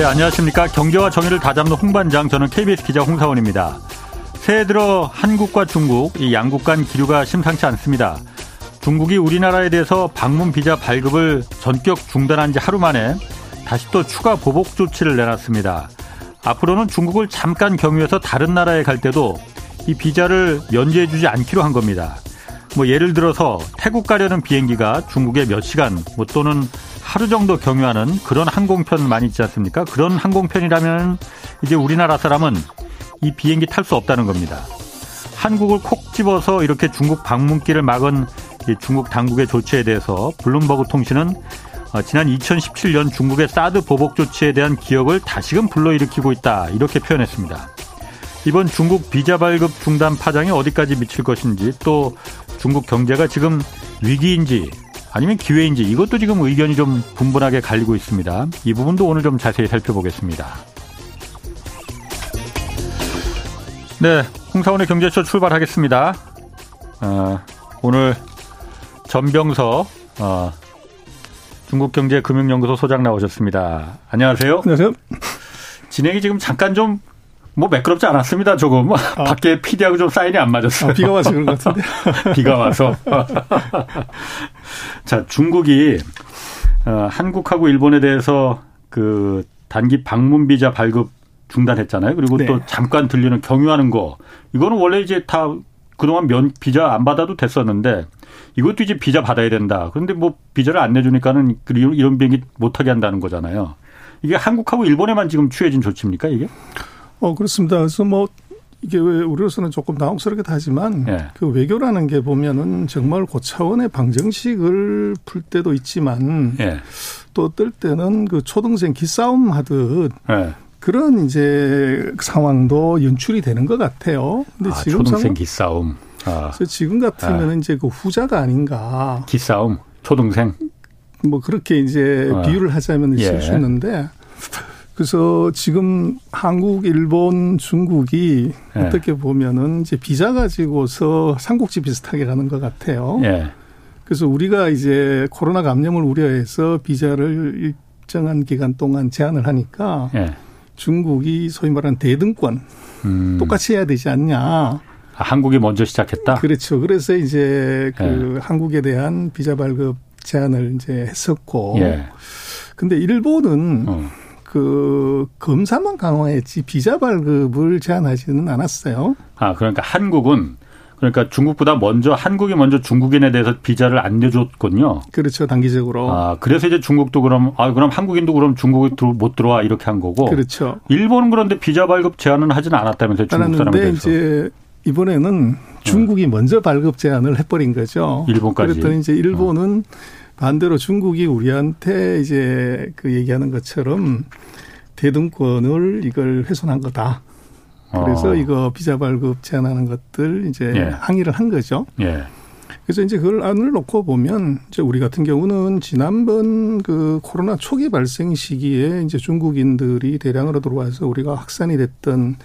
네, 안녕하십니까. 경제와 정의를 다잡는 홍반장, 저는 KBS 기자 홍사원입니다. 새해 들어 한국과 중국, 이 양국 간 기류가 심상치 않습니다. 중국이 우리나라에 대해서 방문 비자 발급을 전격 중단한 지 하루 만에 다시 또 추가 보복 조치를 내놨습니다. 앞으로는 중국을 잠깐 경유해서 다른 나라에 갈 때도 이 비자를 면제해주지 않기로 한 겁니다. 뭐 예를 들어서 태국 가려는 비행기가 중국에 몇 시간 뭐 또는 하루 정도 경유하는 그런 항공편 많이 있지 않습니까? 그런 항공편이라면 이제 우리나라 사람은 이 비행기 탈 수 없다는 겁니다. 한국을 콕 집어서 이렇게 중국 방문길을 막은 중국 당국의 조치에 대해서 블룸버그 통신은 어, 지난 2017년 중국의 사드 보복 조치에 대한 기억을 다시금 불러일으키고 있다 이렇게 표현했습니다. 이번 중국 비자 발급 중단 파장이 어디까지 미칠 것인지 또 중국 경제가 지금 위기인지 아니면 기회인지 이것도 지금 의견이 좀 분분하게 갈리고 있습니다. 이 부분도 오늘 좀 자세히 살펴보겠습니다. 네, 홍사원의 경제쇼 출발하겠습니다. 어, 오늘 전병서 어, 중국경제금융연구소 소장 나오셨습니다. 안녕하세요. 안녕하세요. 진행이 지금 잠깐 좀 뭐 매끄럽지 않았습니다. 조금 아. 밖에 피디하고 좀 사인이 안 맞았어요. 아, 비가 와서 그런 것 같은데. 비가 와서. 자, 중국이 어, 한국하고 일본에 대해서 그 단기 방문 비자 발급 중단했잖아요. 그리고 네. 또 잠깐 들리는 경유하는 거. 이거는 원래 이제 다 그동안 면 비자 안 받아도 됐었는데 이것도 이제 비자 받아야 된다. 그런데 뭐 비자를 안 내주니까는 이런 비행기 못하게 한다는 거잖아요. 이게 한국하고 일본에만 지금 취해진 조치입니까 이게? 어 그렇습니다. 그래서 뭐 이게 왜 우리로서는 조금 당혹스럽기도 하지만 예. 그 외교라는 게 보면은 정말 고차원의 방정식을 풀 때도 있지만 예. 또뜰 때는 그 초등생 기싸움 하듯 예. 그런 이제 상황도 연출이 되는 것 같아요. 근데 아, 지금 초등생 기싸움. 아. 그래서 지금 같으면 아. 이제 그 후자가 아닌가. 기싸움, 초등생. 뭐 그렇게 이제 아. 비유를 하자면 있을 예. 수 있는데 그래서 지금 한국, 일본, 중국이 예. 어떻게 보면은 이제 비자 가지고서 삼국지 비슷하게 가는 것 같아요. 예. 그래서 우리가 이제 코로나 감염을 우려해서 비자를 일정한 기간 동안 제한을 하니까 예. 중국이 소위 말하는 대등권 음. 똑같이 해야 되지 않냐. 아, 한국이 먼저 시작했다. 그렇죠. 그래서 이제 그 예. 한국에 대한 비자 발급 제한을 이제 했었고. 예. 근데 일본은 어. 그 검사만 강화했지 비자 발급을 제한하지는 않았어요. 아 그러니까 한국은 그러니까 중국보다 먼저 한국이 먼저 중국인에 대해서 비자를 안 내줬군요. 그렇죠, 단기적으로. 아 그래서 이제 중국도 그럼 아 그럼 한국인도 그럼 중국에 못 들어와 이렇게 한 거고. 그렇죠. 일본은 그런데 비자 발급 제한은 하지는 않았다면서요, 중국 사람들 이제 이번에는 중국이 어. 먼저 발급 제한을 해버린 거죠. 일본까지. 그랬더니 이제 일본은 어. 반대로 중국이 우리한테 이제 그 얘기하는 것처럼 대등권을 이걸 훼손한 거다. 그래서 어. 이거 비자 발급 제한하는 것들 이제 예. 항의를 한 거죠. 예. 그래서 이제 그걸 안을 놓고 보면 이제 우리 같은 경우는 지난번 그 코로나 초기 발생 시기에 이제 중국인들이 대량으로 들어와서 우리가 확산이 됐던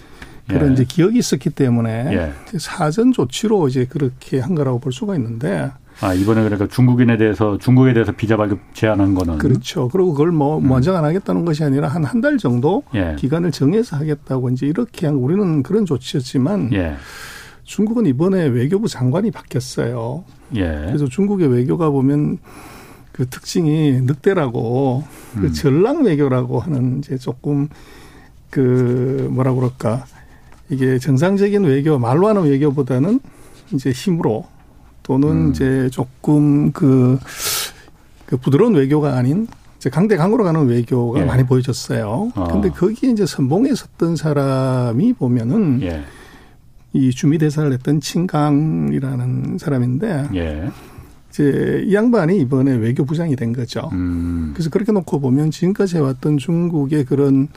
그런 예. 이제 기억이 있었기 때문에 예. 사전 조치로 이제 그렇게 한 거라고 볼 수가 있는데 아, 이번에 그러니까 중국인에 대해서 중국에 대해서 비자 발급 제한한 거는 그렇죠. 그리고 그걸 뭐 음. 먼저 안 하겠다는 것이 아니라 한 한 달 정도 예. 기간을 정해서 하겠다고 이제 이렇게 한 우리는 그런 조치였지만 예. 중국은 이번에 외교부 장관이 바뀌었어요. 예. 그래서 중국의 외교가 보면 그 특징이 늑대라고 그 음. 그 전랑 외교라고 하는 이제 조금 그 뭐라 그럴까 이게 정상적인 외교 말로 하는 외교보다는 이제 힘으로 또는 음. 이제 조금 그, 그 부드러운 외교가 아닌 강대강으로 가는 외교가 예. 많이 보여졌어요. 어. 근데 거기에 이제 선봉에 섰던 사람이 보면은 예. 이 주미 대사를 했던 친강이라는 사람인데 예. 이제 이 양반이 이번에 외교부장이 된 거죠. 음. 그래서 그렇게 놓고 보면 지금까지 해왔던 중국의 그런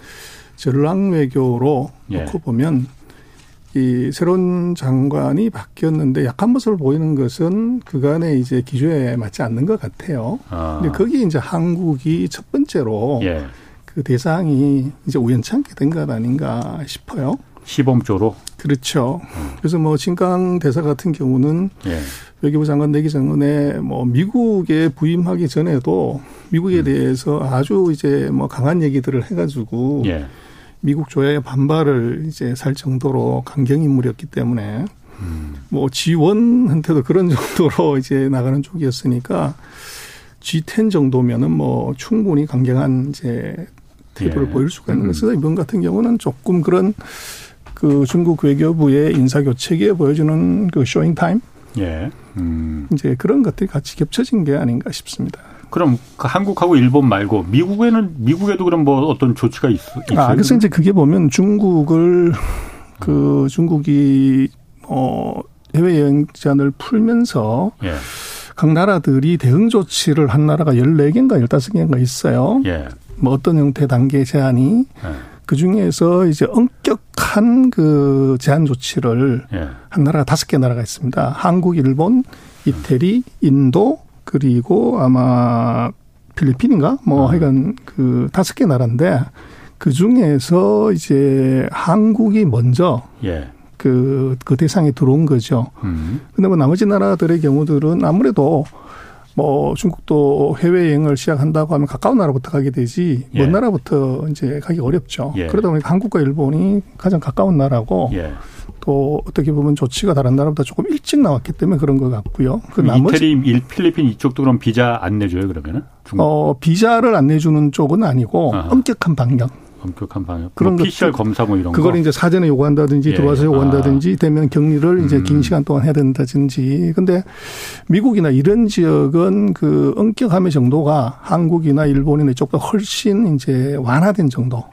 전랑 외교로 예. 놓고 보면 이 새로운 장관이 바뀌었는데 약한 모습을 보이는 것은 그간의 이제 기조에 맞지 않는 것 같아요. 아. 근데 거기 이제 한국이 첫 번째로 예. 그 대상이 이제 우연찮게 된 것 아닌가 싶어요. 시범조로. 그렇죠. 그래서 뭐 진강 대사 같은 경우는 예. 외교부 장관 되기 전에 뭐 미국에 부임하기 전에도 미국에 음. 대해서 아주 이제 뭐 강한 얘기들을 해가지고 예. 미국 조야의 반발을 이제 살 정도로 강경 인물이었기 때문에 음. 뭐 지원한테도 그런 정도로 이제 나가는 쪽이었으니까 G10 정도면은 뭐 충분히 강경한 이제 태도를 예. 보일 수가 있는 음. 이번 같은 경우는 조금 그런 그 중국 외교부의 인사 교체기에 보여주는 그 showing time. 예. 음. 이제 그런 것들이 같이 겹쳐진 게 아닌가 싶습니다. 그럼 그 한국하고 일본 말고 미국에는 미국에도 그럼 뭐 어떤 조치가 있, 있어요? 아, 그래서 이제 그게 보면 중국을 그 중국이 어 해외 여행 제한을 풀면서 예. 각 나라들이 대응 조치를 한 나라가 14개인가 15개인가 있어요. 예. 뭐 어떤 형태 단계 제한이 예. 그 중에서 이제 엄격한 그 제한 조치를 예. 한 나라가 다섯 개 나라가 있습니다. 한국, 일본, 이태리, 인도, 그리고 아마 필리핀인가? 뭐 아. 하여간 그 다섯 개 나라인데 그 중에서 이제 한국이 먼저 예. 그, 그 대상에 들어온 거죠. 음. 근데 뭐 나머지 나라들의 경우들은 아무래도 뭐 중국도 해외여행을 시작한다고 하면 가까운 나라부터 가게 되지 예. 먼 나라부터 이제 가기 어렵죠. 예. 그러다 보니까 한국과 일본이 가장 가까운 나라고 예. 또 어떻게 보면 조치가 다른 나라보다 조금 일찍 나왔기 때문에 그런 것 같고요. 그 나머지 이태리, 필리핀 이쪽도 그럼 비자 안 내줘요 그러면은? 중국? 어 비자를 안 내주는 쪽은 아니고 아하. 엄격한 방역. 엄격한 방역. 그런 뭐 PCR 검사 뭐 이런 그걸 거. 이제 사전에 요구한다든지 예. 들어와서 요구한다든지 아. 되면 격리를 이제 음. 긴 시간 동안 해야 된다든지. 근데 미국이나 이런 지역은 그 엄격함의 정도가 한국이나 일본이나 이쪽보다 훨씬 이제 완화된 정도.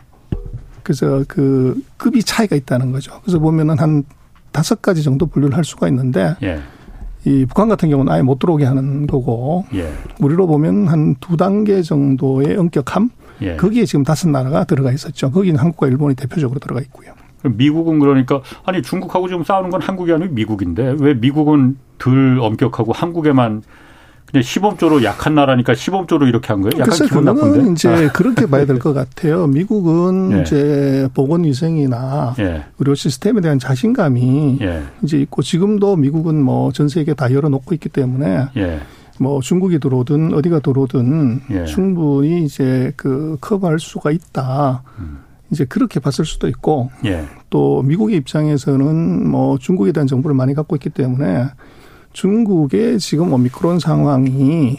그래서 그 급이 차이가 있다는 거죠. 그래서 보면은 한 다섯 가지 정도 분류를 할 수가 있는데 예. 이 북한 같은 경우는 아예 못 들어오게 하는 거고 예. 우리로 보면 한 두 단계 정도의 엄격함 예. 거기에 지금 다섯 나라가 들어가 있었죠. 거기는 한국과 일본이 대표적으로 들어가 있고요. 미국은 그러니까 아니 중국하고 지금 싸우는 건 한국이 아니고 미국인데 왜 미국은 덜 엄격하고 한국에만 그냥 시범조로 약한 나라니까 시범조로 이렇게 한 거예요? 약간 기분 나쁜데. 이제 아. 그렇게 봐야 될 것 같아요. 미국은 예. 이제 보건 위생이나 예. 의료 시스템에 대한 자신감이 예. 이제 있고 지금도 미국은 뭐 전 세계 다 열어놓고 있기 때문에 예. 뭐 중국이 들어오든 어디가 들어오든 예. 충분히 이제 그 커버할 수가 있다. 음. 이제 그렇게 봤을 수도 있고 예. 또 미국의 입장에서는 뭐 중국에 대한 정보를 많이 갖고 있기 때문에 중국의 지금 오미크론 상황이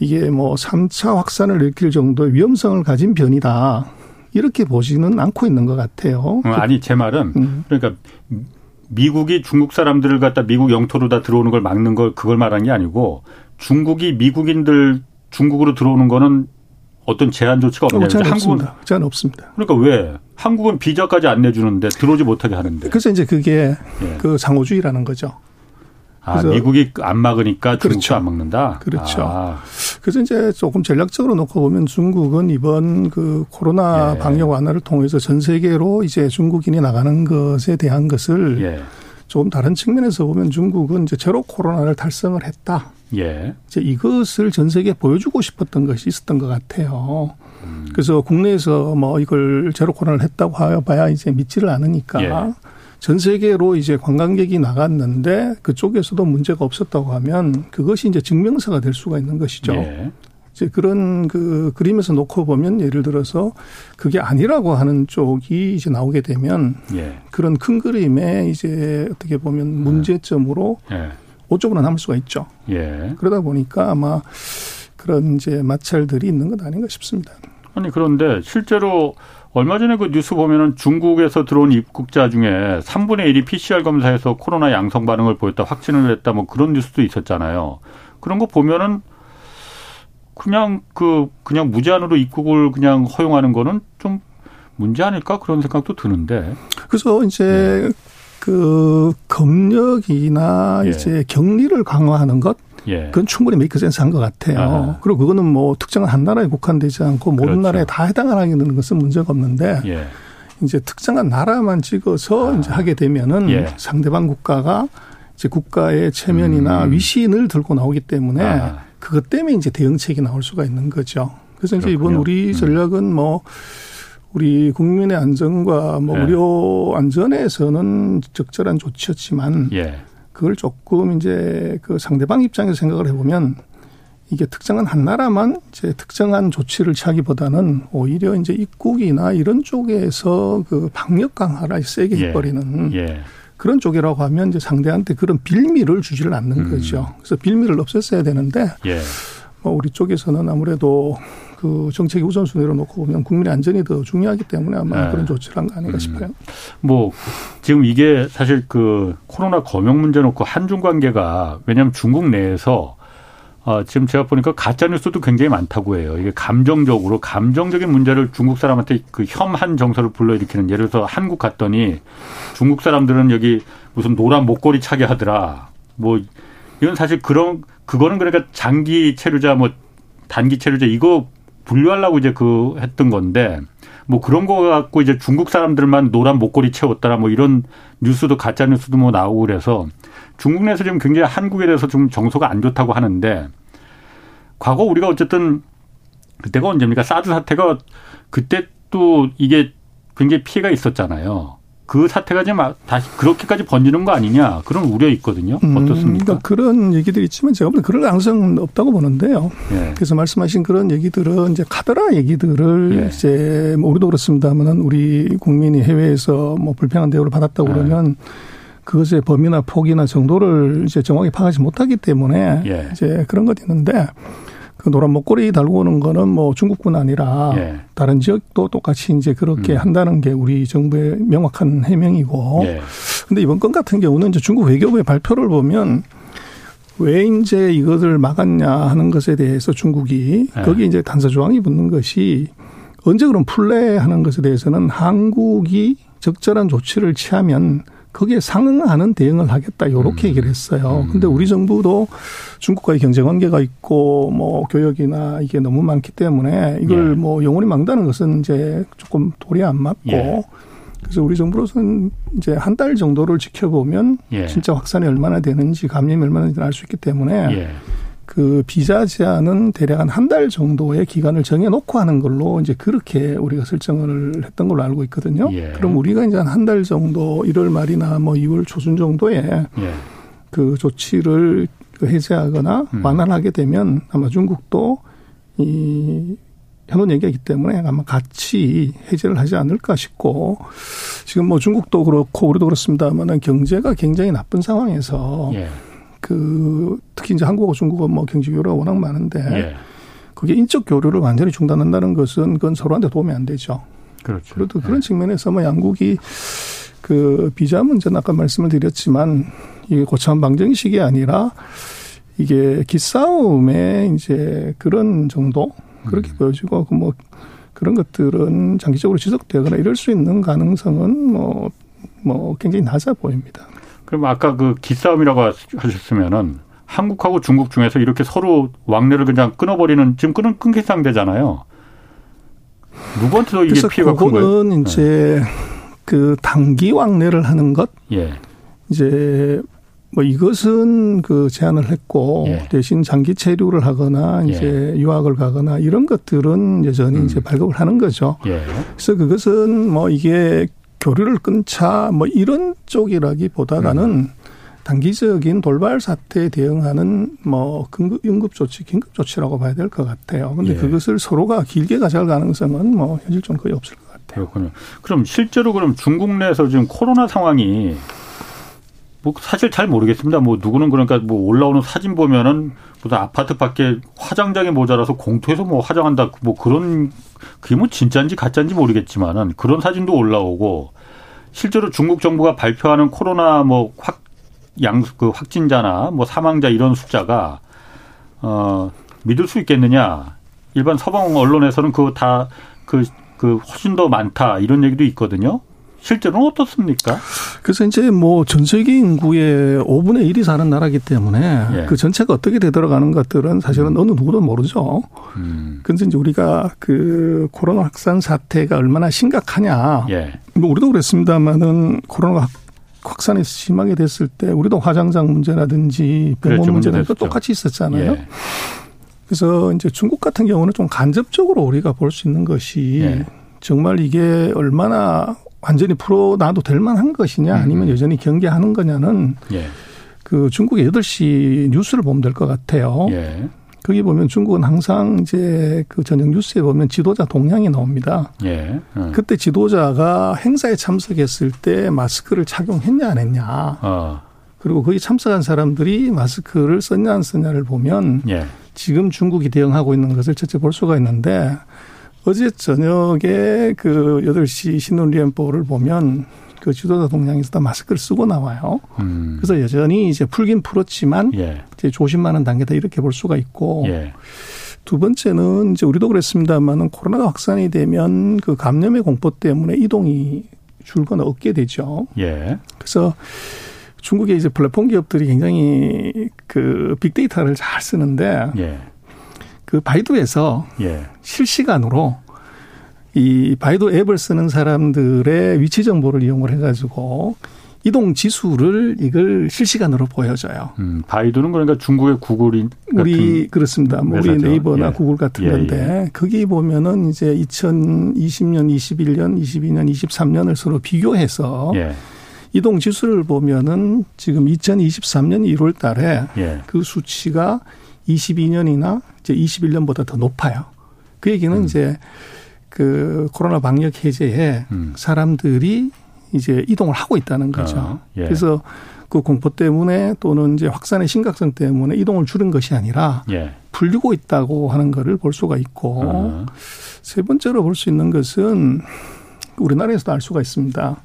이게 뭐 3차 확산을 일으킬 정도의 위험성을 가진 변이다. 이렇게 보지는 않고 있는 것 같아요. 어, 아니, 제 말은 음. 그러니까 미국이 중국 사람들을 갖다 미국 영토로 다 들어오는 걸 막는 걸 그걸 말한 게 아니고 중국이 미국인들 중국으로 들어오는 거는 어떤 제한 조치가 없냐. 어, 한국은 없습니다. 제한 없습니다. 그러니까 왜 한국은 비자까지 안 내주는데 들어오지 못하게 하는데. 그래서 이제 그게 예. 그 상호주의라는 거죠. 아, 미국이 안 막으니까 중국도 그렇죠. 안 막는다. 그렇죠. 아. 그래서 이제 조금 전략적으로 놓고 보면 중국은 이번 그 코로나 예. 방역 완화를 통해서 전 세계로 이제 중국인이 나가는 것에 대한 것을 예. 조금 다른 측면에서 보면 중국은 이제 제로 코로나를 달성을 했다. 예. 이제 이것을 전 세계에 보여주고 싶었던 것이 있었던 것 같아요. 음. 그래서 국내에서 뭐 이걸 제로 코로나를 했다고 하봐야 이제 믿지를 않으니까 예. 전 세계로 이제 관광객이 나갔는데 그쪽에서도 문제가 없었다고 하면 그것이 이제 증명서가 될 수가 있는 것이죠. 예. 이제 그런 그 그림에서 놓고 보면 예를 들어서 그게 아니라고 하는 쪽이 이제 나오게 되면 예. 그런 큰 그림에 이제 어떻게 보면 문제점으로 예. 오쪽으로 남을 수가 있죠. 예. 그러다 보니까 아마 그런 이제 마찰들이 있는 것 아닌가 싶습니다. 아니 그런데 실제로 얼마 전에 그 뉴스 보면은 중국에서 들어온 입국자 중에 3분의 1이 PCR 검사에서 코로나 양성 반응을 보였다, 확진을 했다, 뭐 그런 뉴스도 있었잖아요. 그런 거 보면은 그냥 그 그냥 무제한으로 입국을 그냥 허용하는 거는 좀 문제 아닐까 그런 생각도 드는데. 그래서 이제 네. 그 검역이나 예. 이제 격리를 강화하는 것 예. 그건 충분히 메이크 센스한 것 같아요. 아. 그리고 그거는 뭐 특정한 한 나라에 국한되지 않고 모든 그렇죠. 나라에 다 해당하는 것은 문제가 없는데 예. 이제 특정한 나라만 찍어서 아. 이제 하게 되면은 예. 상대방 국가가 이제 국가의 체면이나 음. 위신을 들고 나오기 때문에 아. 그것 때문에 이제 대응책이 나올 수가 있는 거죠. 그래서 그렇군요. 이제 이번 우리 음. 전략은 뭐 우리 국민의 안전과 뭐 예. 의료 안전에서는 적절한 조치였지만 예. 그걸 조금 이제 그 상대방 입장에서 생각을 해보면 이게 특정한 한 나라만 이제 특정한 조치를 취하기보다는 오히려 이제 입국이나 이런 쪽에서 그 방역 강화를 세게 예. 해버리는 예. 그런 쪽이라고 하면 이제 상대한테 그런 빌미를 주지를 않는 음. 거죠. 그래서 빌미를 없앴어야 되는데 예. 뭐 우리 쪽에서는 아무래도 그 정책의 우선순위로 놓고 보면 국민의 안전이 더 중요하기 때문에 아마 네. 그런 조치를 한 거 아닌가 음. 싶어요. 뭐 지금 이게 사실 그 코로나 검역 문제 놓고 한중 관계가 왜냐하면 중국 내에서 어, 지금 제가 보니까 가짜 뉴스도 굉장히 많다고 해요. 이게 감정적으로 감정적인 문제를 중국 사람한테 그 혐한 정서를 불러일으키는 예를 들어서 한국 갔더니 중국 사람들은 여기 무슨 노란 목걸이 차게 하더라. 뭐 이건 사실 그런 그거는 그러니까 장기 체류자 뭐 단기 체류자 이거 분류하려고 이제 그 했던 건데 뭐 그런 거 갖고 이제 중국 사람들만 노란 목걸이 채웠더라 뭐 이런 뉴스도 가짜 뉴스도 뭐 나오고 그래서 중국 내에서 지금 굉장히 한국에 대해서 좀 정서가 안 좋다고 하는데 과거 우리가 어쨌든 그때가 언제입니까? 사드 사태가 그때 또 이게 굉장히 피해가 있었잖아요. 그 사태가 지금 다시 그렇게까지 번지는 거 아니냐 그런 우려 있거든요. 음, 어떻습니까? 그러니까 그런 얘기들이 있지만 제가 보는 그럴 가능성은 없다고 보는데요. 예. 그래서 말씀하신 그런 얘기들은 이제 카더라 얘기들을 예. 이제 뭐 우리도 그렇습니다만은 우리 국민이 해외에서 뭐 불편한 대우를 받았다고 예. 그러면 그것의 범위나 폭이나 정도를 이제 정확히 파악하지 못하기 때문에 예. 이제 그런 것 있는데 그 노란 목걸이 달고 오는 거는 뭐 중국뿐 아니라 예. 다른 지역도 똑같이 이제 그렇게 음. 한다는 게 우리 정부의 명확한 해명이고. 예. 근데 이번 건 같은 경우는 이제 중국 외교부의 발표를 보면 왜 이제 이것을 막았냐 하는 것에 대해서 중국이 예. 거기 이제 단서 조항이 붙는 것이 언제 그런 플레이하는 것에 대해서는 한국이 적절한 조치를 취하면 거기에 상응하는 대응을 하겠다 요렇게 음. 얘기를 했어요. 음. 근데 우리 정부도 중국과의 경제 관계가 있고 뭐 교역이나 이게 너무 많기 때문에 이걸 예. 뭐 영원히 막다는 것은 이제 조금 도리 안 맞고 예. 그래서 우리 정부로서는 이제 한 달 정도를 지켜보면 예. 진짜 확산이 얼마나 되는지 감염이 얼마나 되는지 알 수 있기 때문에 예. 그 비자 제한은 대략 한 한 달 정도의 기간을 정해놓고 하는 걸로 이제 그렇게 우리가 설정을 했던 걸로 알고 있거든요. 예. 그럼 우리가 이제 한 한 달 정도 1월 말이나 뭐 2월 초순 정도에 예. 그 조치를 그 해제하거나 음. 완화하게 되면 아마 중국도 이 해놓은 얘기이기 때문에 아마 같이 해제를 하지 않을까 싶고 지금 뭐 중국도 그렇고 우리도 그렇습니다만은 경제가 굉장히 나쁜 상황에서 예. 그 특히 이제 한국어 중국어 뭐 경제 교류가 워낙 많은데 예. 그게 인적 교류를 완전히 중단한다는 것은 그건 서로한테 도움이 안 되죠. 그렇죠. 그래도 그런 예. 측면에서 뭐 양국이 그 비자 문제는 아까 말씀을 드렸지만 이게 고참 방정식이 아니라 이게 기싸움의 이제 그런 정도 그렇게 음. 보여지고 그 뭐 그런 것들은 장기적으로 지속되거나 이럴 수 있는 가능성은 뭐뭐 뭐 굉장히 낮아 보입니다. 그럼 아까 그 기싸움이라고 하셨으면은 한국하고 중국 중에서 이렇게 서로 왕래를 그냥 끊어버리는 지금 끊은 끊기 상대잖아요. 누구한테도 이게 피해가 큰 거예요? 그거는 이제 네. 그 단기 왕래를 하는 것. 예. 이제 뭐 이것은 그 제안을 했고 예. 대신 장기 체류를 하거나 이제 예. 유학을 가거나 이런 것들은 여전히 음. 이제 발급을 하는 거죠. 예. 그래서 그것은 뭐 이게 교류를 끊자 뭐 이런 쪽이라기보다는 음. 단기적인 돌발 사태에 대응하는 뭐 긴급 응급 조치, 긴급 조치라고 봐야 될 것 같아요. 근데 예. 그것을 서로가 길게 가져갈 가능성은 뭐 현실적으로 거의 없을 것 같아요. 그렇군요. 그럼 실제로 그럼 중국 내에서 지금 코로나 상황이 뭐 사실 잘 모르겠습니다. 뭐 누구는 그러니까 뭐 올라오는 사진 보면은 무슨 아파트 밖에 화장장이 모자라서 공터에서 뭐 화장한다 뭐 그런 그게 뭐 진짜인지 가짜인지 모르겠지만은 그런 사진도 올라오고 실제로 중국 정부가 발표하는 코로나 뭐 확 양 그 확진자나 뭐 사망자 이런 숫자가 어 믿을 수 있겠느냐? 일반 서방 언론에서는 그거 다그그 그 훨씬 더 많다 이런 얘기도 있거든요. 실제로는 어떻습니까? 그래서 이제 뭐 전 세계 인구의 5분의 1이 사는 나라기 때문에 예. 그 전체가 어떻게 되돌아가는 것들은 사실은 음. 어느 누구도 모르죠. 음. 근데 이제 우리가 그 코로나 확산 사태가 얼마나 심각하냐. 예. 뭐 우리도 그랬습니다만은 코로나 확산이 심하게 됐을 때 우리도 화장장 문제라든지 병원 문제라든지 똑같이 있었잖아요. 예. 그래서 이제 중국 같은 경우는 좀 간접적으로 우리가 볼 수 있는 것이 예. 정말 이게 얼마나 완전히 풀어놔도 될 만한 것이냐 아니면 음. 여전히 경계하는 거냐는 예. 그 중국의 8시 뉴스를 보면 될 것 같아요. 예. 거기 보면 중국은 항상 이제 그 저녁 뉴스에 보면 지도자 동향이 나옵니다. 예. 음. 그때 지도자가 행사에 참석했을 때 마스크를 착용했냐 안 했냐. 어. 그리고 거기 참석한 사람들이 마스크를 썼냐 안 썼냐를 보면 예. 지금 중국이 대응하고 있는 것을 첫째 볼 수가 있는데 어제 저녁에 그 8시 신논리엔보를 보면 그 지도자 동향에서 다 마스크를 쓰고 나와요. 음. 그래서 여전히 이제 풀긴 풀었지만 예. 이제 조심하는 단계다 이렇게 볼 수가 있고 예. 두 번째는 이제 우리도 그랬습니다만은 코로나가 확산이 되면 그 감염의 공포 때문에 이동이 줄거나 없게 되죠. 예. 그래서 중국의 이제 플랫폼 기업들이 굉장히 그 빅데이터를 잘 쓰는데 예. 그 바이두에서 예. 실시간으로 이 바이두 앱을 쓰는 사람들의 위치 정보를 이용을 해가지고 이동 지수를 이걸 실시간으로 보여줘요. 음, 바이두는 그러니까 중국의 구글이 우리 그렇습니다. 뭐 우리 네이버나 예. 구글 같은 예, 건데 예. 거기 보면은 이제 2020년, 21년, 22년, 23년을 서로 비교해서 예. 이동 지수를 보면은 지금 2023년 1월 달에 예. 그 수치가 22년이나 이제 21년보다 더 높아요. 그 얘기는 음. 이제 그 코로나 방역 해제에 음. 사람들이 이제 이동을 하고 있다는 거죠. 어, 예. 그래서 그 공포 때문에 또는 이제 확산의 심각성 때문에 이동을 줄인 것이 아니라 예. 풀리고 있다고 하는 거를 볼 수가 있고 어. 세 번째로 볼 수 있는 것은 우리나라에서도 알 수가 있습니다.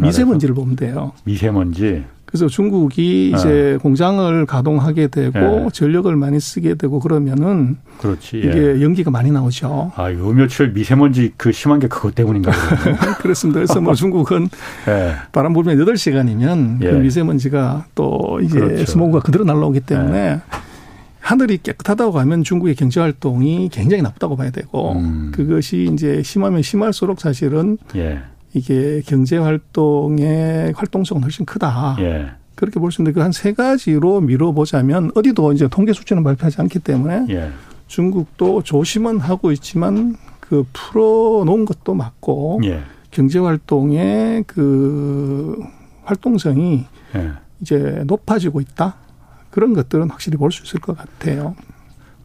미세먼지를 보면 돼요. 미세먼지. 그래서 중국이 네. 이제 공장을 가동하게 되고 네. 전력을 많이 쓰게 되고 그러면은 그렇지. 이게 예. 연기가 많이 나오죠. 아, 요 며칠 미세먼지 그 심한 게 그것 때문인가 그렇습니다. 그래서 뭐 중국은 네. 바람 불면 8시간이면 그 예. 그 미세먼지가 또 이제 그렇죠. 스모그가 그대로 날라오기 때문에 예. 하늘이 깨끗하다고 하면 중국의 경제 활동이 굉장히 나쁘다고 봐야 되고 음. 그것이 이제 심하면 심할수록 사실은 예. 이게 경제 활동의 활동성은 훨씬 크다. 예. 그렇게 볼 수 있는데 그 한 세 가지로 미뤄보자면 어디도 이제 통계 수치는 발표하지 않기 때문에 예. 중국도 조심은 하고 있지만 그 풀어놓은 것도 맞고 예. 경제 활동의 그 활동성이 예. 이제 높아지고 있다. 그런 것들은 확실히 볼 수 있을 것 같아요.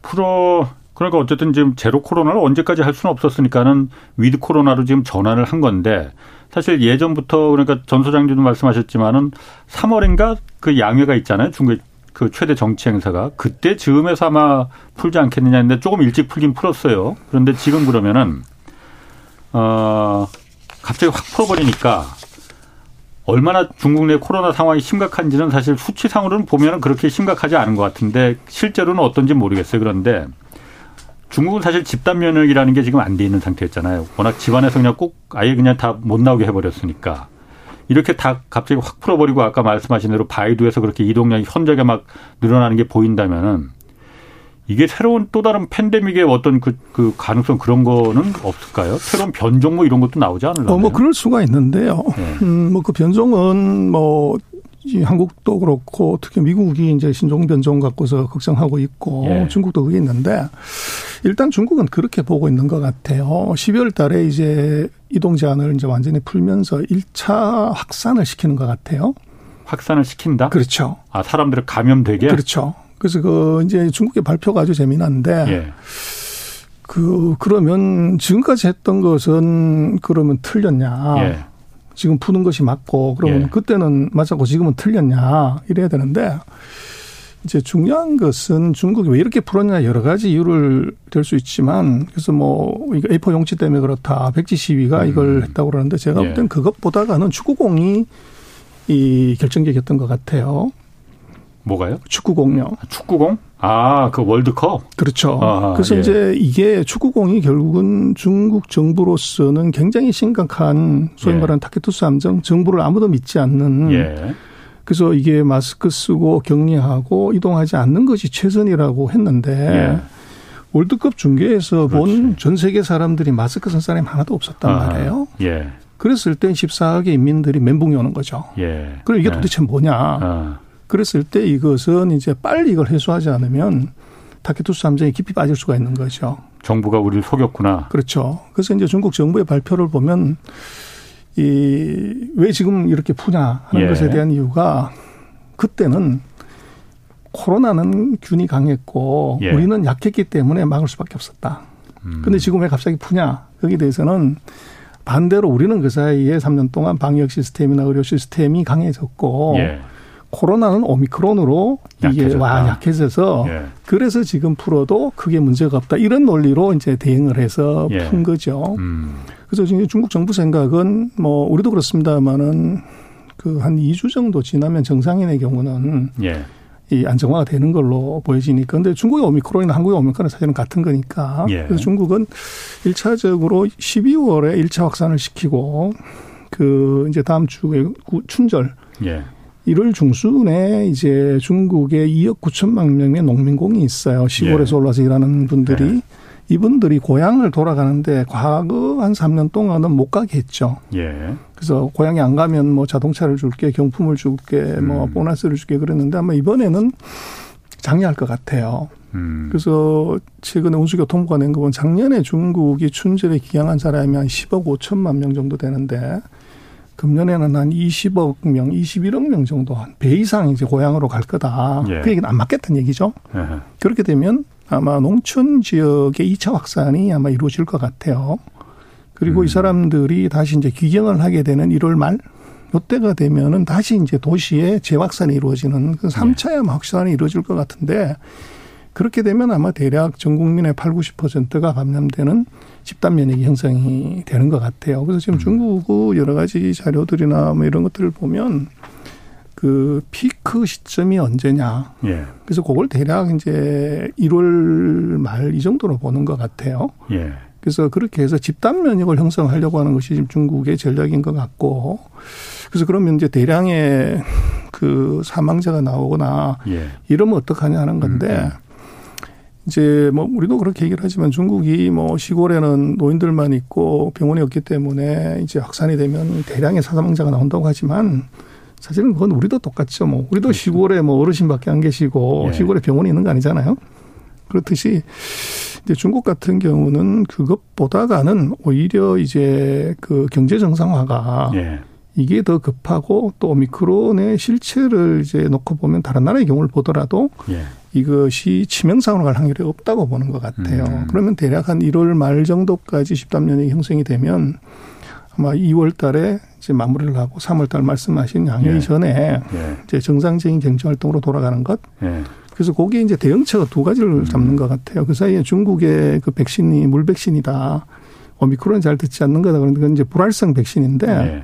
풀어 그러니까 어쨌든 지금 제로 코로나를 언제까지 할 수는 없었으니까는 위드 코로나로 지금 전환을 한 건데 사실 예전부터 그러니까 전 소장님도 말씀하셨지만은 3월인가 그 양회가 있잖아요. 중국 그 최대 정치 행사가 그때 즈음에서 아마 풀지 않겠느냐 했는데 조금 일찍 풀긴 풀었어요. 그런데 지금 그러면은 어 갑자기 확 풀어버리니까 얼마나 중국 내 코로나 상황이 심각한지는 사실 수치상으로는 보면은 그렇게 심각하지 않은 것 같은데 실제로는 어떤지 모르겠어요. 그런데 중국은 사실 집단 면역이라는 게 지금 안 돼 있는 상태였잖아요. 워낙 집안에서 그냥 꼭 아예 그냥 다 못 나오게 해버렸으니까. 이렇게 다 갑자기 확 풀어버리고 아까 말씀하신 대로 바이두에서 그렇게 이동량이 현저하게 막 늘어나는 게 보인다면은 이게 새로운 또 다른 팬데믹의 어떤 그, 그 가능성 그런 거는 없을까요? 새로운 변종 뭐 이런 것도 나오지 않을까요? 어, 뭐 그럴 수가 있는데요. 네. 음, 뭐 그 변종은 뭐 한국도 그렇고 특히 미국이 이제 신종 변종 갖고서 걱정하고 있고 예. 중국도 그게 있는데 일단 중국은 그렇게 보고 있는 것 같아요. 12월 달에 이제 이동 제한을 이제 완전히 풀면서 1차 확산을 시키는 것 같아요. 확산을 시킨다? 그렇죠. 아, 사람들을 감염되게? 그렇죠. 그래서 그 이제 중국의 발표가 아주 재미난데 예. 그 그러면 지금까지 했던 것은 그러면 틀렸냐? 예. 지금 푸는 것이 맞고 그러면 예. 그때는 맞았고 지금은 틀렸냐 이래야 되는데 이제 중요한 것은 중국이 왜 이렇게 풀었냐 여러 가지 이유를 될 수 있지만 그래서 뭐 이거 A4 용지 때문에 그렇다 백지 시위가 음. 이걸 했다고 그러는데 제가 볼 땐 그것보다가는 축구공이 이 결정적이었던 것 같아요. 뭐가요? 축구공요. 아, 축구공? 아, 그 월드컵? 그렇죠. 아하, 그래서 예. 이제 이게 축구공이 결국은 중국 정부로서는 굉장히 심각한 소위 예. 말하는 타케투스 함정 정부를 아무도 믿지 않는 예. 그래서 이게 마스크 쓰고 격리하고 이동하지 않는 것이 최선이라고 했는데 예. 월드컵 중계에서 본 전 세계 사람들이 마스크 쓴 사람이 하나도 없었단 아하, 말이에요. 예. 그랬을 땐 14억의 인민들이 멘붕이 오는 거죠. 예. 그럼 이게 예. 도대체 뭐냐. 아. 그랬을 때 이것은 이제 빨리 이걸 해소하지 않으면 타케투스 함정에 깊이 빠질 수가 있는 거죠. 정부가 우리를 속였구나. 그렇죠. 그래서 이제 중국 정부의 발표를 보면 이 왜 지금 이렇게 푸냐 하는 예. 것에 대한 이유가 그때는 코로나는 균이 강했고 예. 우리는 약했기 때문에 막을 수밖에 없었다. 음. 근데 지금 왜 갑자기 푸냐? 여기에 대해서는 반대로 우리는 그 사이에 3년 동안 방역 시스템이나 의료 시스템이 강해졌고 예. 코로나는 오미크론으로 이게 약해졌다. 와 약해져서 예. 그래서 지금 풀어도 크게 문제가 없다 이런 논리로 이제 대응을 해서 예. 푼 거죠. 음. 그래서 지금 중국 정부 생각은 뭐 우리도 그렇습니다만은 그 한 2주 정도 지나면 정상인의 경우는 예. 이 안정화가 되는 걸로 보여지니까. 근데 중국의 오미크론이나 한국의 오미크론은 사실은 같은 거니까. 예. 그래서 중국은 1차적으로 12월에 1차 확산을 시키고 그 이제 다음 주에 춘절. 예. 1월 중순에 이제 중국에 2억 9천만 명의 농민공이 있어요. 시골에서 예. 올라서 일하는 분들이. 예. 이분들이 고향을 돌아가는데 과거 한 3년 동안은 못 가게 했죠. 예. 그래서 고향에 안 가면 뭐 자동차를 줄게, 경품을 줄게, 뭐 음. 보너스를 줄게 그랬는데 아마 이번에는 장려할 것 같아요. 음. 그래서 최근에 운수교통부가 낸 거 보면 작년에 중국이 춘절에 기양한 사람이 한 10억 5천만 명 정도 되는데 금년에는 한 20억 명, 21억 명 정도 한 배 이상 이제 고향으로 갈 거다. 예. 그 얘기는 안 맞겠다는 얘기죠. 예. 그렇게 되면 아마 농촌 지역의 2차 확산이 아마 이루어질 것 같아요. 그리고 음. 이 사람들이 다시 이제 귀경을 하게 되는 1월 말 요때가 되면은 다시 이제 도시에 재확산이 이루어지는 그 3차의 아마 확산이 이루어질 것 같은데 그렇게 되면 아마 대략 전 국민의 8, 90%가 감염되는 집단 면역이 형성이 되는 것 같아요. 그래서 지금 음. 중국 여러 가지 자료들이나 뭐 이런 것들을 보면 그 피크 시점이 언제냐. 예. 그래서 그걸 대략 이제 1월 말 이 정도로 보는 것 같아요. 예. 그래서 그렇게 해서 집단 면역을 형성하려고 하는 것이 지금 중국의 전략인 것 같고 그래서 그러면 이제 대량의 그 사망자가 나오거나 예. 이러면 어떡하냐 하는 건데 음, 음. 이제 뭐 우리도 그렇게 얘기를 하지만 중국이 뭐 시골에는 노인들만 있고 병원이 없기 때문에 이제 확산이 되면 대량의 사망자가 나온다고 하지만 사실은 그건 우리도 똑같죠. 뭐 우리도 그렇죠. 시골에 뭐 어르신밖에 안 계시고 예. 시골에 병원이 있는 거 아니잖아요. 그렇듯이 이제 중국 같은 경우는 그것보다가는 오히려 이제 그 경제 정상화가 예. 이게 더 급하고 또 오미크론의 실체를 이제 놓고 보면 다른 나라의 경우를 보더라도 예. 이것이 치명상으로 갈 확률이 없다고 보는 것 같아요. 음. 그러면 대략 한 1월 말 정도까지 집단면역이 형성이 되면 아마 2월 달에 이제 마무리를 하고 3월 달 말씀하신 양회 예. 전에 예. 이제 정상적인 경제 활동으로 돌아가는 것. 예. 그래서 거기에 이제 대응처가 두 가지를 음. 잡는 것 같아요. 그 사이에 중국의 그 백신이 물 백신이다. 오미크론이 잘 듣지 않는 거다. 그런데 그건 이제 불활성 백신인데 예.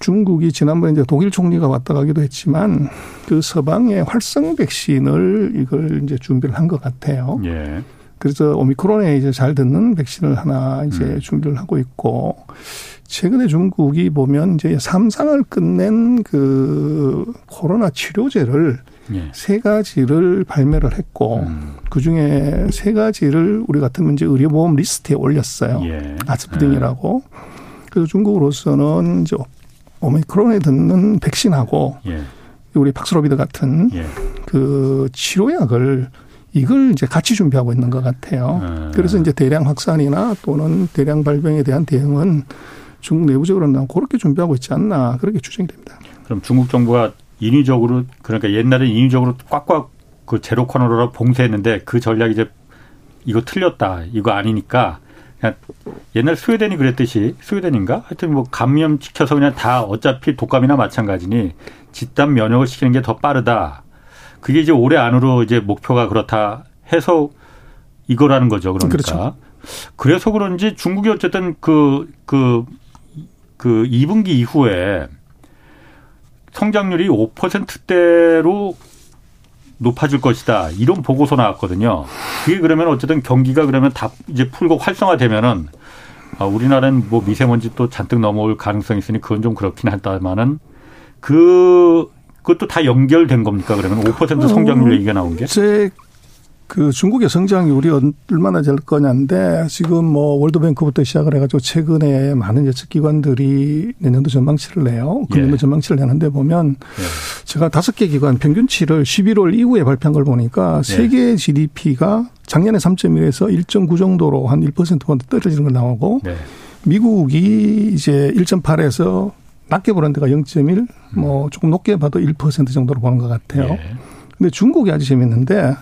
중국이 지난번에 이제 독일 총리가 왔다 가기도 했지만 그 서방의 활성 백신을 이걸 이제 준비를 한 것 같아요. 예. 그래서 오미크론에 이제 잘 듣는 백신을 하나 이제 음. 준비를 하고 있고 최근에 중국이 보면 이제 삼상을 끝낸 그 코로나 치료제를 예. 세 가지를 발매를 했고 음. 그 중에 세 가지를 우리 같은 이제 의료보험 리스트에 올렸어요. 예. 아스피린이라고. 예. 그래서 중국으로서는 이제 오미크론에 듣는 백신하고 예. 우리 박스로비드 같은 예. 그 치료약을 이걸 이제 같이 준비하고 있는 것 같아요. 아. 그래서 이제 대량 확산이나 또는 대량 발병에 대한 대응은 중국 내부적으로는 그렇게 준비하고 있지 않나 그렇게 추정이 됩니다. 그럼 중국 정부가 인위적으로 그러니까 옛날에 인위적으로 꽉꽉 그 제로 코너로 봉쇄했는데 그 전략이 이제 이거 틀렸다 이거 아니니까 옛날 스웨덴이 그랬듯이 스웨덴인가 하여튼 뭐 감염 시켜서 그냥 다 어차피 독감이나 마찬가지니 집단 면역을 시키는 게 더 빠르다. 그게 이제 올해 안으로 이제 목표가 그렇다 해서 이거라는 거죠. 그러니까. 그렇죠. 그래서 그런지 중국이 어쨌든 그, 그, 그 2분기 이후에 성장률이 5%대로 높아질 것이다. 이런 보고서 나왔거든요. 그게 그러면 어쨌든 경기가 그러면 다 이제 풀고 활성화되면은 아, 우리나라는 뭐 미세먼지 또 잔뜩 넘어올 가능성이 있으니 그건 좀 그렇긴 하다만은 그 그것도 다 연결된 겁니까? 그러면 5% 성장률 얘기가 나온 게? 제 그 중국의 성장률이 얼마나 될 거냐인데 지금 뭐 월드뱅크부터 시작을 해가지고 최근에 많은 예측기관들이 내년도 전망치를 내요. 금년도 예. 전망치를 내는데 보면 예. 제가 다섯 개 기관 평균치를 11월 이후에 발표한 걸 보니까 예. 세계 GDP가 작년에 3.1에서 1.9 정도로 한 1%포인트 떨어지는 걸 나오고 네. 미국이 이제 1.8에서 낮게 보는 데가 0.1, 뭐 음. 조금 높게 봐도 1% 정도로 보는 것 같아요. 예. 근데 중국이 아주 재밌는데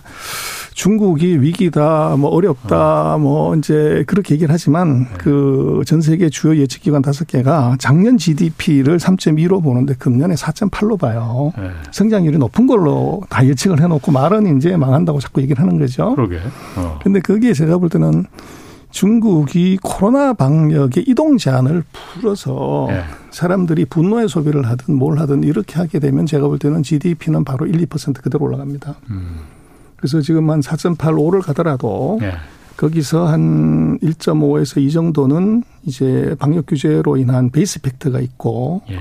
중국이 위기다, 뭐 어렵다, 뭐 이제 그렇게 얘기를 하지만 네. 그전 세계 주요 예측 기관 다섯 개가 작년 GDP를 3.2로 보는데 금년에 4.8로 봐요. 네. 성장률이 높은 걸로 다 예측을 해놓고 말은 이제 망한다고 자꾸 얘기를 하는 거죠. 그러게. 어. 근데 그게 제가 볼 때는 중국이 코로나 방역의 이동 제한을 풀어서 네. 사람들이 분노의 소비를 하든 뭘 하든 이렇게 하게 되면 제가 볼 때는 GDP는 바로 1, 2% 그대로 올라갑니다. 음. 그래서 지금 한 4.85를 가더라도 네. 거기서 한 1.5에서 2 정도는 이제 방역 규제로 인한 베이스 팩트가 있고 예.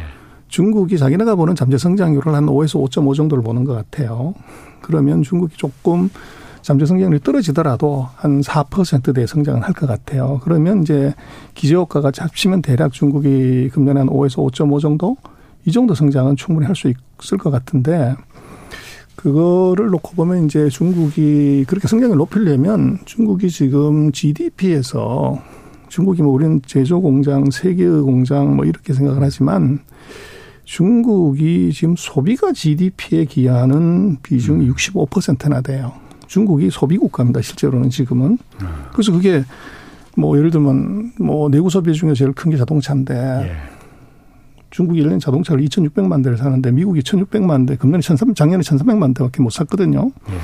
중국이 자기네가 보는 잠재 성장률을 한 5에서 5.5 정도를 보는 것 같아요. 그러면 중국이 조금 잠재 성장률이 떨어지더라도 한 4%대 성장을 할 것 같아요. 그러면 이제 기저효과가 잡히면 대략 중국이 금년에 한 5에서 5.5 정도 이 정도 성장은 충분히 할 수 있을 것 같은데 그거를 놓고 보면 이제 중국이 그렇게 성장을 높이려면 중국이 지금 GDP에서 중국이 뭐 우리는 제조 공장, 세계의 공장 뭐 이렇게 생각을 하지만 중국이 지금 소비가 GDP에 기하는 비중이 음. 65%나 돼요. 중국이 소비 국가입니다. 실제로는 지금은. 음. 그래서 그게 뭐 예를 들면 뭐 내구 소비 중에 제일 큰 게 자동차인데 예. 중국이 1년 자동차를 2,600만 대를 사는데 미국이 1,600만 대, 금년에 1,300, 작년에 1,300만 대밖에 못 샀거든요. 네.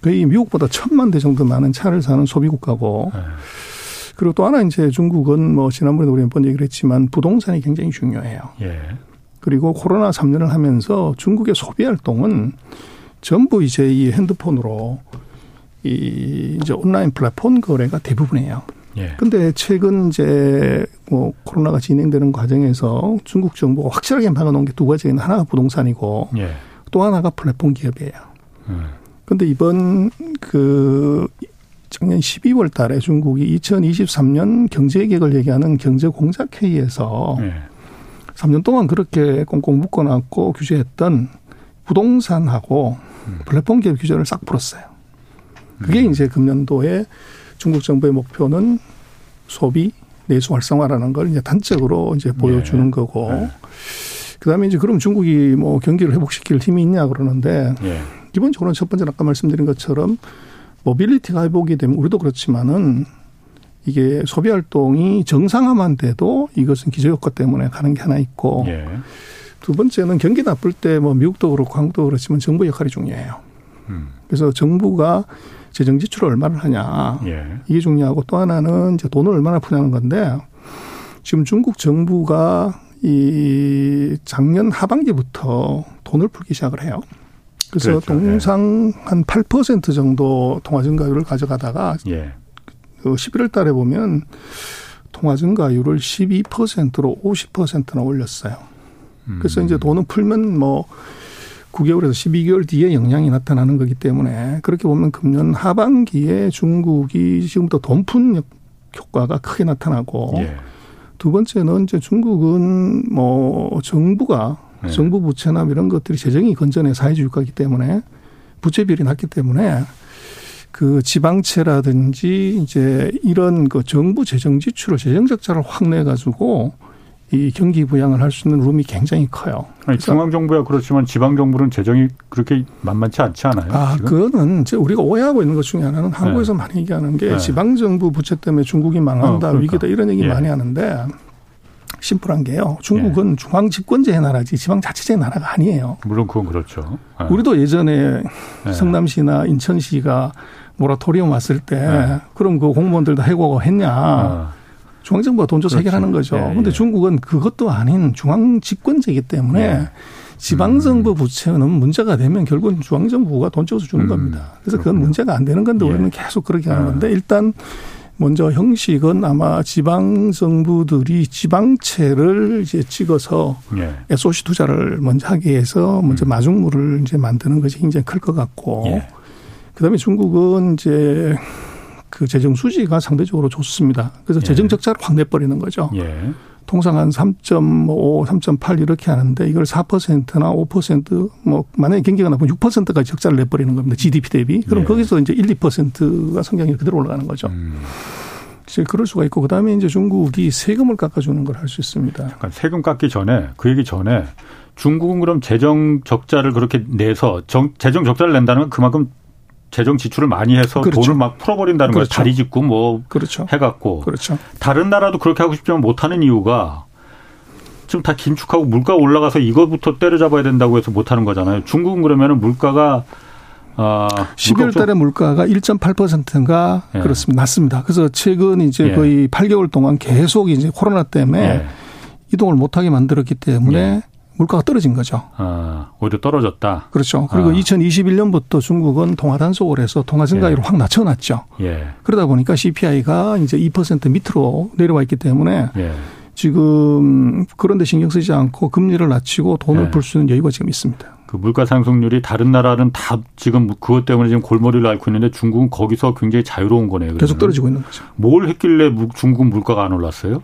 거의 미국보다 1,000만 대 정도 많은 차를 사는 소비국가고. 네. 그리고 또 하나 이제 중국은 뭐 지난번에 우리 몇 번 얘기를 했지만 부동산이 굉장히 중요해요. 예. 그리고 코로나 3년을 하면서 중국의 소비 활동은 전부 이제 이 핸드폰으로 이 이제 온라인 플랫폼 거래가 대부분이에요. 예. 근데 최근 이제 뭐 코로나가 진행되는 과정에서 중국 정부가 확실하게 막아놓은 게 두 가지는 하나가 부동산이고 예. 또 하나가 플랫폼 기업이에요. 음. 근데 이번 그 작년 12월 달에 중국이 2023년 경제 계획을 얘기하는 경제 공작 회의에서 예. 3년 동안 그렇게 꽁꽁 묶어놨고 규제했던 부동산하고 음. 플랫폼 기업 규제를 싹 풀었어요. 그게 음. 이제 금년도에 중국 정부의 목표는 소비 내수 활성화라는 걸 이제 단적으로 이제 보여주는 네. 거고. 네. 그다음에 이제 그럼 중국이 뭐 경기를 회복시킬 힘이 있냐 그러는데 네. 기본적으로는 첫 번째 아까 말씀드린 것처럼 mobility가 회복이 되면 우리도 그렇지만은 이게 소비 활동이 정상화만 돼도 이것은 기저 효과 때문에 가는 게 하나 있고 예. 두 번째는 경기 나쁠 때 뭐 미국도 그렇고 한국도 그렇지만 정부 역할이 중요해요. 음. 그래서 정부가 재정 지출을 얼마를 하냐. 예. 이게 중요하고 또 하나는 이제 돈을 얼마나 푸냐는 건데 지금 중국 정부가 이 작년 하반기부터 돈을 풀기 시작을 해요. 그래서 그렇죠. 통상 예. 한8% 정도 통화 증가율을 가져가다가 예. 11월 그 달에 보면 통화 증가율을 12%로 50%나 올렸어요. 그래서 음. 이제 돈을 풀면 뭐 9개월에서 12개월 뒤에 영향이 나타나는 거기 때문에 그렇게 보면 금년 하반기에 중국이 지금부터 돈푼 효과가 크게 나타나고 예. 두 번째는 이제 중국은 뭐 정부가 예. 정부 부채나 이런 것들이 재정이 건전해 사회주의 국가이기 때문에 부채 비율이 낮기 때문에 그 지방채라든지 이제 이런 그 정부 재정 지출을 재정 적자를 확 내 가지고 이 경기 부양을 할 수 있는 룸이 굉장히 커요. 아니, 중앙 정부야 그렇지만 지방 정부는 재정이 그렇게 만만치 않지 않아요? 아, 지금? 그거는 우리가 오해하고 있는 것 중에 하나는 한국에서 네. 많이 얘기하는 게 네. 지방 정부 부채 때문에 중국이 망한다, 어, 그러니까. 위기다 이런 얘기 예. 많이 하는데 심플한 게요. 중국은 예. 중앙 집권제의 나라지 지방 자치제의 나라가 아니에요. 물론 그건 그렇죠. 예. 우리도 예전에 예. 성남시나 인천시가 모라토리움 왔을 때 예. 그럼 그 공무원들 다 해고하고 했냐? 어. 중앙정부가 돈 줘서 해결하는 거죠. 그런데 예, 예. 중국은 그것도 아닌 중앙 집권제이기 때문에 예. 지방정부 음. 부채는 문제가 되면 결국은 중앙정부가 돈 줘서 주는 음. 겁니다. 그래서 그건 문제가 안 되는 건데 예. 우리는 계속 그렇게 하는 아. 건데 일단 먼저 형식은 아마 지방 정부들이 지방채를 이제 찍어서 예. SOC 투자를 먼저 하게 해서 먼저 음. 마중물을 이제 만드는 것이 굉장히 클 것 같고 예. 그다음에 중국은 이제 그 재정 수지가 상대적으로 좋습니다. 그래서 예. 재정 적자를 확 내버리는 거죠. 예. 통상 한 3.5, 3.8 이렇게 하는데 이걸 4%나 5%뭐 만약에 경기가 나쁘면 6%까지 적자를 내버리는 겁니다. GDP 대비. 그럼 예. 거기서 이제 1, 2%가 성장이 그대로 올라가는 거죠. 음. 이제 그럴 수가 있고 그다음에 이제 중국이 세금을 깎아주는 걸 할 수 있습니다. 잠깐 세금 깎기 전에 그 얘기 전에 중국은 그럼 재정 적자를 그렇게 내서 정, 재정 적자를 낸다는 건 그만큼 재정 지출을 많이 해서 그렇죠. 돈을 막 풀어버린다는 그렇죠. 거예요. 다리 짓고 뭐 그렇죠. 해갖고. 그렇죠. 다른 나라도 그렇게 하고 싶지만 못하는 이유가 지금 다 긴축하고 물가 올라가서 이거부터 때려잡아야 된다고 해서 못하는 거잖아요. 중국은 그러면은 물가가 아, 12월 달에 물가가 1.8%인가 예. 그렇습니다. 낮습니다. 그래서 최근 이제 예. 거의 8개월 동안 계속 이제 코로나 때문에 예. 이동을 못하게 만들었기 때문에 예. 물가가 떨어진 거죠. 아, 오히려 떨어졌다. 그렇죠. 그리고 아. 2021년부터 중국은 통화 단속을 해서 통화 증가율을 예. 확 낮춰놨죠. 예. 그러다 보니까 CPI가 이제 2% 밑으로 내려와 있기 때문에 예. 지금 그런데 신경 쓰지 않고 금리를 낮추고 돈을 예. 풀수 있는 여유가 지금 있습니다. 그 물가 상승률이 다른 나라는 다 지금 그것 때문에 지금 골머리를 앓고 있는데 중국은 거기서 굉장히 자유로운 거네요. 계속 떨어지고 있는 거죠. 뭘 했길래 중국 물가가 안 올랐어요?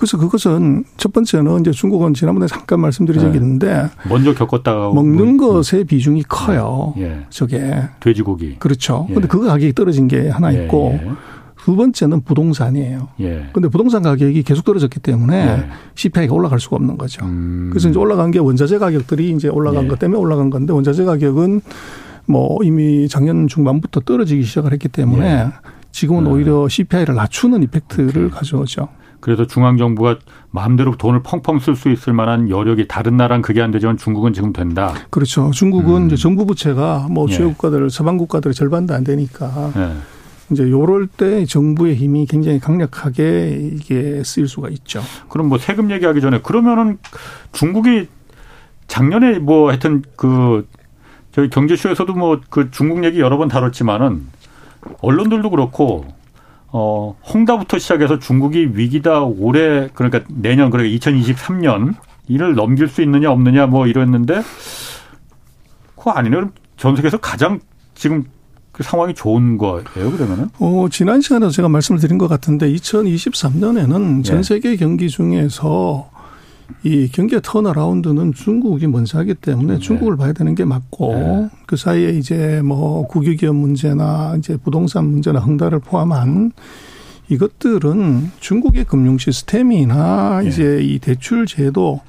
그래서 그것은 첫 번째는 이제 중국은 지난번에 잠깐 말씀드린 적이 네. 있는데 먼저 겪었다가 먹는 뭐, 것의 비중이 커요. 예. 저게 돼지고기. 그렇죠. 예. 근데 그 가격이 떨어진 게 하나 예, 있고 예. 두 번째는 부동산이에요. 예. 근데 부동산 가격이 계속 떨어졌기 때문에 예. CPI가 올라갈 수가 없는 거죠. 음. 그래서 이제 올라간 게 원자재 가격들이 이제 올라간 예. 것 때문에 올라간 건데 원자재 가격은 뭐 이미 작년 중반부터 떨어지기 시작을 했기 때문에 예. 지금은 음. 오히려 CPI를 낮추는 이펙트를 오케이. 가져오죠. 그래서 중앙정부가 마음대로 돈을 펑펑 쓸 수 있을 만한 여력이 다른 나라는 그게 안 되지만 중국은 지금 된다. 그렇죠. 중국은 음. 이제 정부 부채가 뭐 주요 예. 국가들, 서방 국가들의 절반도 안 되니까 예. 이제 요럴 때 정부의 힘이 굉장히 강력하게 이게 쓰일 수가 있죠. 그럼 뭐 세금 얘기하기 전에 그러면은 중국이 작년에 뭐 하여튼 그 저희 경제쇼에서도 뭐 그 중국 얘기 여러 번 다뤘지만은 언론들도 그렇고 어, 홍다부터 시작해서 중국이 위기다 올해 그러니까 내년 그러니까 2023년 이를 넘길 수 있느냐 없느냐 뭐 이랬는데 그거 아니네요. 전 세계에서 가장 지금 그 상황이 좋은 거예요, 그러면은? 어, 지난 시간에도 제가 말씀을 드린 것 같은데 2023년에는 전 세계 경기 중에서 이 경기의 턴어라운드는 중국이 먼저 하기 때문에 네. 중국을 봐야 되는 게 맞고 네. 그 사이에 이제 뭐 국유기업 문제나 이제 부동산 문제나 흥다를 포함한 이것들은 중국의 금융 시스템이나 네. 이제 이 대출 제도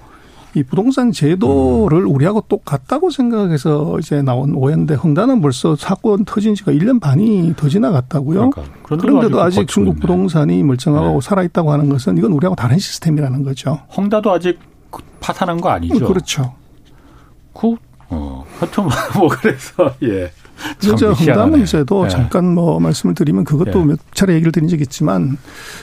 이 부동산 제도를 음. 우리하고 똑같다고 생각해서 이제 나온 오해인데 흥다는 벌써 사건 터진 지가 1년 반이 더 지나갔다고요. 그러니까. 그런데도 아직 중국 있네. 부동산이 멀쩡하고 네. 살아있다고 하는 것은 이건 우리하고 다른 시스템이라는 거죠. 헝다도 아직 파산한 거 아니죠? 그렇죠. 그, 어, 하여튼 뭐 그래서, 예. 그래서 헝다 문제도 예. 잠깐 뭐 말씀을 드리면 그것도 예. 몇 차례 얘기를 드린 적이 있지만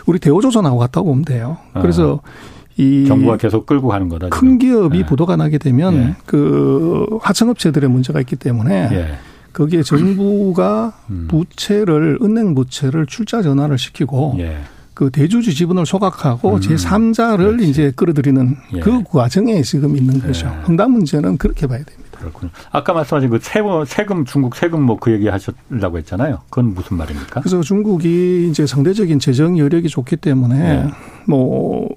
우리 대우조선하고 같다고 보면 돼요. 그래서 어. 이 정부가 계속 끌고 가는 거다. 큰 기업이 네. 부도가 나게 되면 네. 그 하청업체들의 문제가 있기 때문에 네. 거기에 정부가 음. 부채를 은행 부채를 출자 전환을 시키고 예. 그 대주주 지분을 소각하고 음. 제3자를 이제 끌어들이는 예. 그 과정에 지금 있는 거죠. 예. 흥당 문제는 그렇게 봐야 됩니다. 그렇군요. 아까 말씀하신 그 세금, 세금 중국 세금 뭐 그 얘기 하셨다고 했잖아요. 그건 무슨 말입니까? 그래서 중국이 이제 상대적인 재정 여력이 좋기 때문에 예. 뭐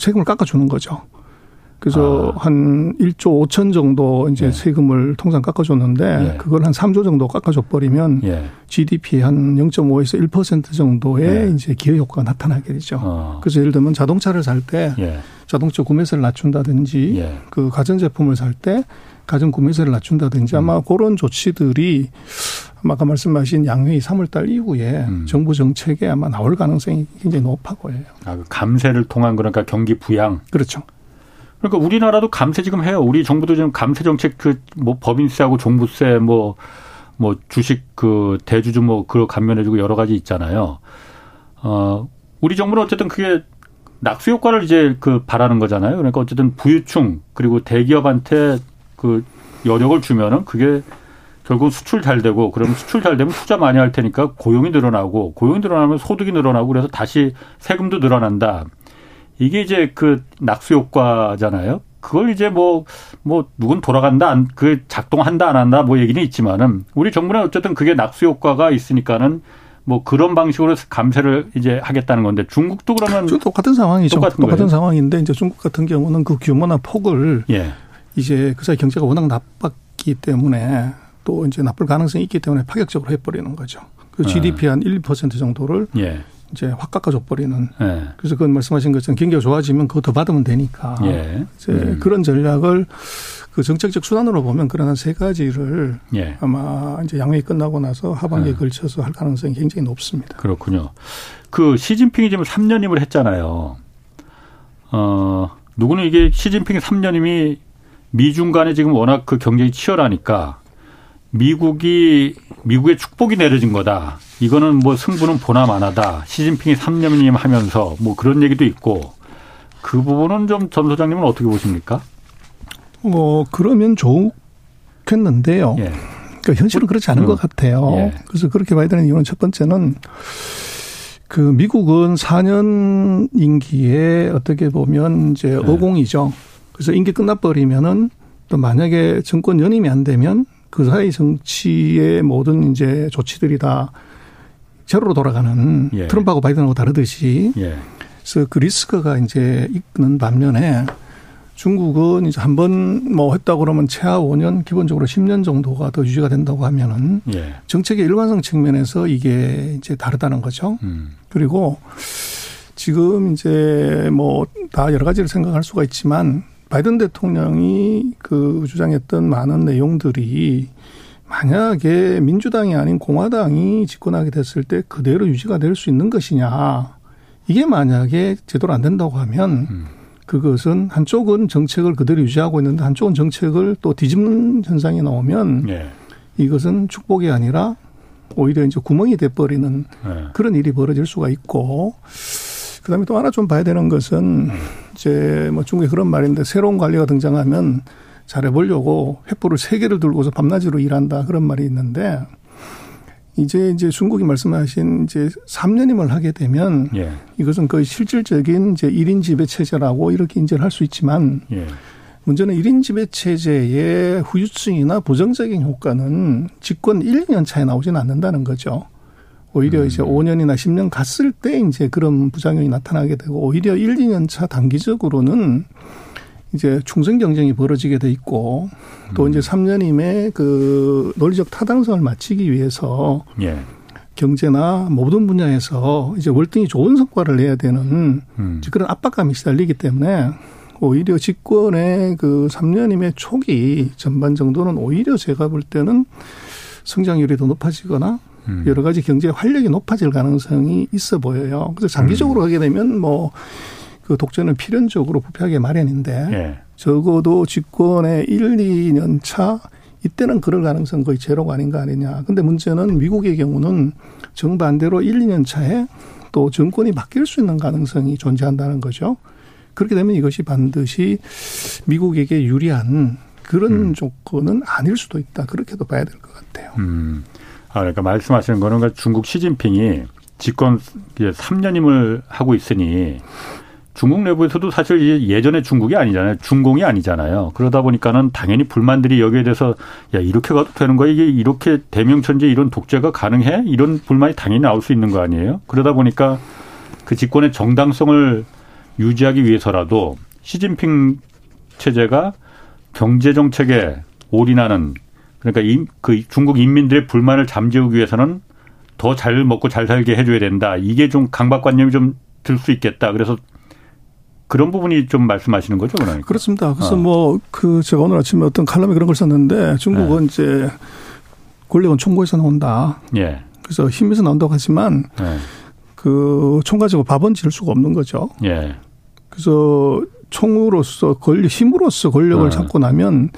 세금을 깎아주는 거죠. 그래서 아. 한 1조 5천 정도 이제 예. 세금을 통상 깎아줬는데 예. 그걸 한 3조 정도 깎아줘 버리면 예. GDP 한 0.5에서 1% 정도의 예. 이제 기여 효과가 나타나게 되죠. 어. 그래서 예를 들면 자동차를 살때 예. 자동차 구매세를 낮춘다든지 예. 그 가전 제품을 살 때 가전 구매세를 낮춘다든지 아마 음. 그런 조치들이 아까 말씀하신 양회의 3월달 이후에 음. 정부 정책에 아마 나올 가능성이 굉장히 높아 보여요. 아, 그 감세를 통한 그러니까 경기 부양. 그렇죠. 그러니까 우리나라도 감세 지금 해요. 우리 정부도 지금 감세 정책 그 뭐 법인세하고 종부세 뭐뭐 뭐 주식 그 대주주 뭐 그거 감면해주고 여러 가지 있잖아요. 어 우리 정부는 어쨌든 그게 낙수 효과를 이제 그 바라는 거잖아요. 그러니까 어쨌든 부유층 그리고 대기업한테 그 여력을 주면은 그게 결국 수출 잘 되고 그러면 수출 잘 되면 투자 많이 할 테니까 고용이 늘어나고 고용이 늘어나면 소득이 늘어나고 그래서 다시 세금도 늘어난다. 이게 이제 그 낙수 효과잖아요. 그걸 이제 뭐, 뭐, 누군 돌아간다, 안, 그 작동한다, 안 한다, 뭐 얘기는 있지만은, 우리 정부는 어쨌든 그게 낙수 효과가 있으니까는 뭐 그런 방식으로 감세를 이제 하겠다는 건데 중국도 그러면 똑같은 상황이죠. 똑같은, 똑같은 상황인데 이제 중국 같은 경우는 그 규모나 폭을 예. 이제 그 사이 경제가 워낙 나빴기 때문에 또 이제 나쁠 가능성이 있기 때문에 파격적으로 해버리는 거죠. 그 GDP 한 1, 2% 정도를 예. 이제 확 깎아줘 버리는. 예. 그래서 그 말씀하신 것처럼 경기가 좋아지면 그거 더 받으면 되니까. 예. 이제 음. 그런 전략을 그 정책적 수단으로 보면 그런 한 세 가지를 예. 아마 이제 양회이 끝나고 나서 하반기에 예. 걸쳐서 할 가능성이 굉장히 높습니다. 그렇군요. 그 시진핑이 지금 3년임을 했잖아요. 어, 누구는 이게 시진핑이 3년임이 미중 간에 지금 워낙 그 경쟁이 치열하니까 미국이 미국의 축복이 내려진 거다. 이거는 뭐 승부는 보나 마나다. 시진핑이 3년임 하면서 뭐 그런 얘기도 있고 그 부분은 좀 전 소장님은 어떻게 보십니까? 뭐 그러면 좋겠는데요. 예. 그러니까 현실은 그렇지 않은 음. 것 같아요. 예. 그래서 그렇게 봐야 되는 이유는 첫 번째는 그 미국은 4년 임기에 어떻게 보면 이제 네. 어공이죠. 그래서 임기 끝나버리면은 또 만약에 정권 연임이 안 되면 그 사이 정치의 모든 이제 조치들이 다 제로로 돌아가는 예. 트럼프하고 바이든하고 다르듯이 예. 그래서 그 리스크가 이제 있는 반면에 중국은 이제 한 번 뭐 했다 그러면 최하 5년 기본적으로 10년 정도가 더 유지가 된다고 하면은 예. 정책의 일관성 측면에서 이게 이제 다르다는 거죠. 음. 그리고 지금 이제 뭐 다 여러 가지를 생각할 수가 있지만 바이든 대통령이 그 주장했던 많은 내용들이 만약에 민주당이 아닌 공화당이 집권하게 됐을 때 그대로 유지가 될 수 있는 것이냐. 이게 만약에 제대로 안 된다고 하면 음. 그것은 한쪽은 정책을 그대로 유지하고 있는데 한쪽은 정책을 또 뒤집는 현상이 나오면 네. 이것은 축복이 아니라 오히려 이제 구멍이 돼버리는 네. 그런 일이 벌어질 수가 있고 그다음에 또 하나 좀 봐야 되는 것은 이제 뭐 중국에 그런 말인데 새로운 관리가 등장하면 잘해보려고 횃불을 세 개를 들고서 밤낮으로 일한다 그런 말이 있는데 이제 이제 중국이 말씀하신 이제 3년임을 하게 되면 예. 이것은 거의 실질적인 이제 1인 지배 체제라고 이렇게 인정을 할수 있지만 예. 문제는 1인 지배 체제의 후유증이나 부정적인 효과는 집권 1, 2년 차에 나오지는 않는다는 거죠. 오히려 음. 이제 5년이나 10년 갔을 때 이제 그런 부작용이 나타나게 되고 오히려 1, 2년 차 단기적으로는 이제 충성 경쟁이 벌어지게 돼 있고 또 음. 이제 3년임의 그 논리적 타당성을 맞추기 위해서 예. 경제나 모든 분야에서 이제 월등히 좋은 성과를 내야 되는 음. 그런 압박감이 시달리기 때문에 오히려 집권의 그 3년임의 초기 전반 정도는 오히려 제가 볼 때는 성장률이 더 높아지거나 음. 여러 가지 경제 활력이 높아질 가능성이 있어 보여요. 그래서 장기적으로 음. 하게 되면 뭐 그 독재는 필연적으로 부패하게 마련인데 예. 적어도 집권의 1, 2년 차 이때는 그럴 가능성 거의 제로가 아닌가 아니냐. 근데 문제는 미국의 경우는 정반대로 1, 2년 차에 또 정권이 바뀔 수 있는 가능성이 존재한다는 거죠. 그렇게 되면 이것이 반드시 미국에게 유리한 그런 음. 조건은 아닐 수도 있다. 그렇게도 봐야 될 것 같아요. 음. 아, 그러니까 말씀하시는 거는 그러니까 중국 시진핑이 집권 3년임을 하고 있으니 중국 내부에서도 사실 예전에 중국이 아니잖아요. 중공이 아니잖아요. 그러다 보니까는 당연히 불만들이 여기에 대해서 야 이렇게 가도 되는 거야 이게 이렇게 대명천지 이런 독재가 가능해 이런 불만이 당연히 나올 수 있는 거 아니에요. 그러다 보니까 그 집권의 정당성을 유지하기 위해서라도 시진핑 체제가 경제 정책에 올인하는 그러니까 이, 그 중국 인민들의 불만을 잠재우기 위해서는 더 잘 먹고 잘 살게 해줘야 된다. 이게 좀 강박관념이 좀 들 수 있겠다. 그래서 그런 부분이 좀 말씀하시는 거죠, 그러니까. 그렇습니다. 그래서 어. 뭐그 제가 오늘 아침에 어떤 칼럼에 그런 걸 썼는데 중국은 네. 이제 권력은 총고에서 나온다. 예. 그래서 힘에서 나온다고 하지만 네. 그 총 가지고 밥은 지을 수가 없는 거죠. 예. 그래서 총으로서 권력 힘으로서 권력을 네. 잡고 나면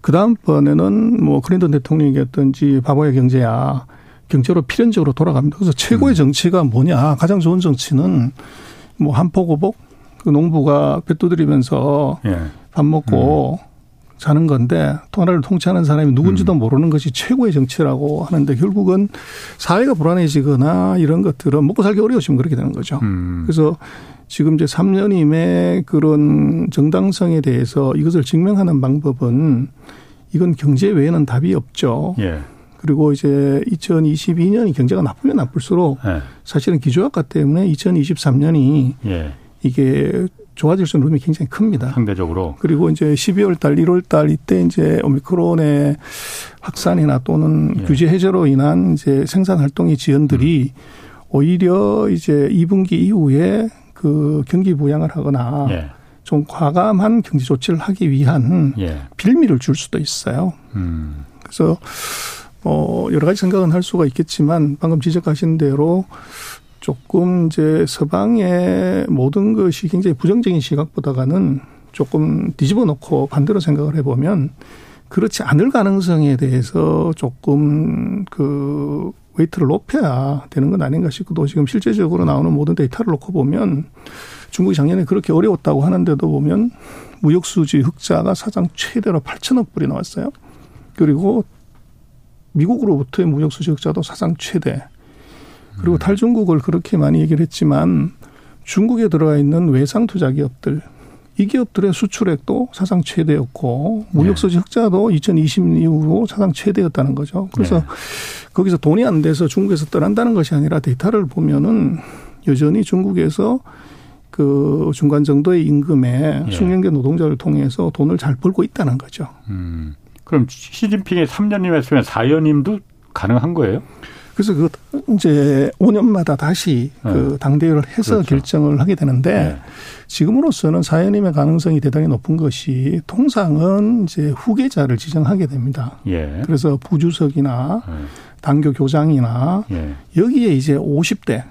그 다음번에는 뭐 클린턴 대통령이었든지 바보의 경제야 경제로 필연적으로 돌아갑니다. 그래서 최고의 음. 정치가 뭐냐 가장 좋은 정치는 뭐 한포고복 그 농부가 배 두드리면서 예. 밥 먹고 음. 자는 건데 나라를 통치하는 사람이 누군지도 음. 모르는 것이 최고의 정치라고 하는데 결국은 사회가 불안해지거나 이런 것들은 먹고 살기 어려우시면 그렇게 되는 거죠. 음. 그래서 지금 이제 3년임의 그런 정당성에 대해서 이것을 증명하는 방법은 이건 경제 외에는 답이 없죠. 예. 그리고 이제 2022년이 경제가 나쁘면 나쁠수록 예. 사실은 기조학과 때문에 2023년이 예. 이게 좋아질 수 있는 룸이 굉장히 큽니다. 상대적으로. 그리고 이제 12월 달, 1월 달 이때 이제 오미크론의 확산이나 또는 예. 규제 해제로 인한 이제 생산 활동의 지연들이 음. 오히려 이제 2분기 이후에 그 경기 부양을 하거나 예. 좀 과감한 경제 조치를 하기 위한 예. 빌미를 줄 수도 있어요. 음. 그래서 뭐 여러 가지 생각은 할 수가 있겠지만 방금 지적하신 대로 조금 이제 서방의 모든 것이 굉장히 부정적인 시각보다가는 조금 뒤집어 놓고 반대로 생각을 해보면 그렇지 않을 가능성에 대해서 조금 그 weight를 높여야 되는 건 아닌가 싶고 또 지금 실제적으로 나오는 모든 데이터를 놓고 보면 중국이 작년에 그렇게 어려웠다고 하는데도 보면 무역수지 흑자가 사상 최대로 8천억 불이 나왔어요. 그리고 미국으로부터의 무역수지 흑자도 사상 최대. 그리고 음. 탈중국을 그렇게 많이 얘기를 했지만 중국에 들어가 있는 외상 투자 기업들 이 기업들의 수출액도 사상 최대였고 무역수지 네. 흑자도 2020 이후로 사상 최대였다는 거죠. 그래서 네. 거기서 돈이 안 돼서 중국에서 떠난다는 것이 아니라 데이터를 보면은 여전히 중국에서 그 중간 정도의 임금에 예. 숙련계 노동자를 통해서 돈을 잘 벌고 있다는 거죠. 음. 그럼 시진핑의 3년임 했으면 4년임도 가능한 거예요? 그래서 그 이제 5년마다 다시 네. 그 당대회를 해서 그렇죠. 결정을 하게 되는데 네. 지금으로서는 사연임의 가능성이 대단히 높은 것이 통상은 이제 후계자를 지정하게 됩니다. 예. 그래서 부주석이나 네. 당교 교장이나 예. 여기에 이제 50대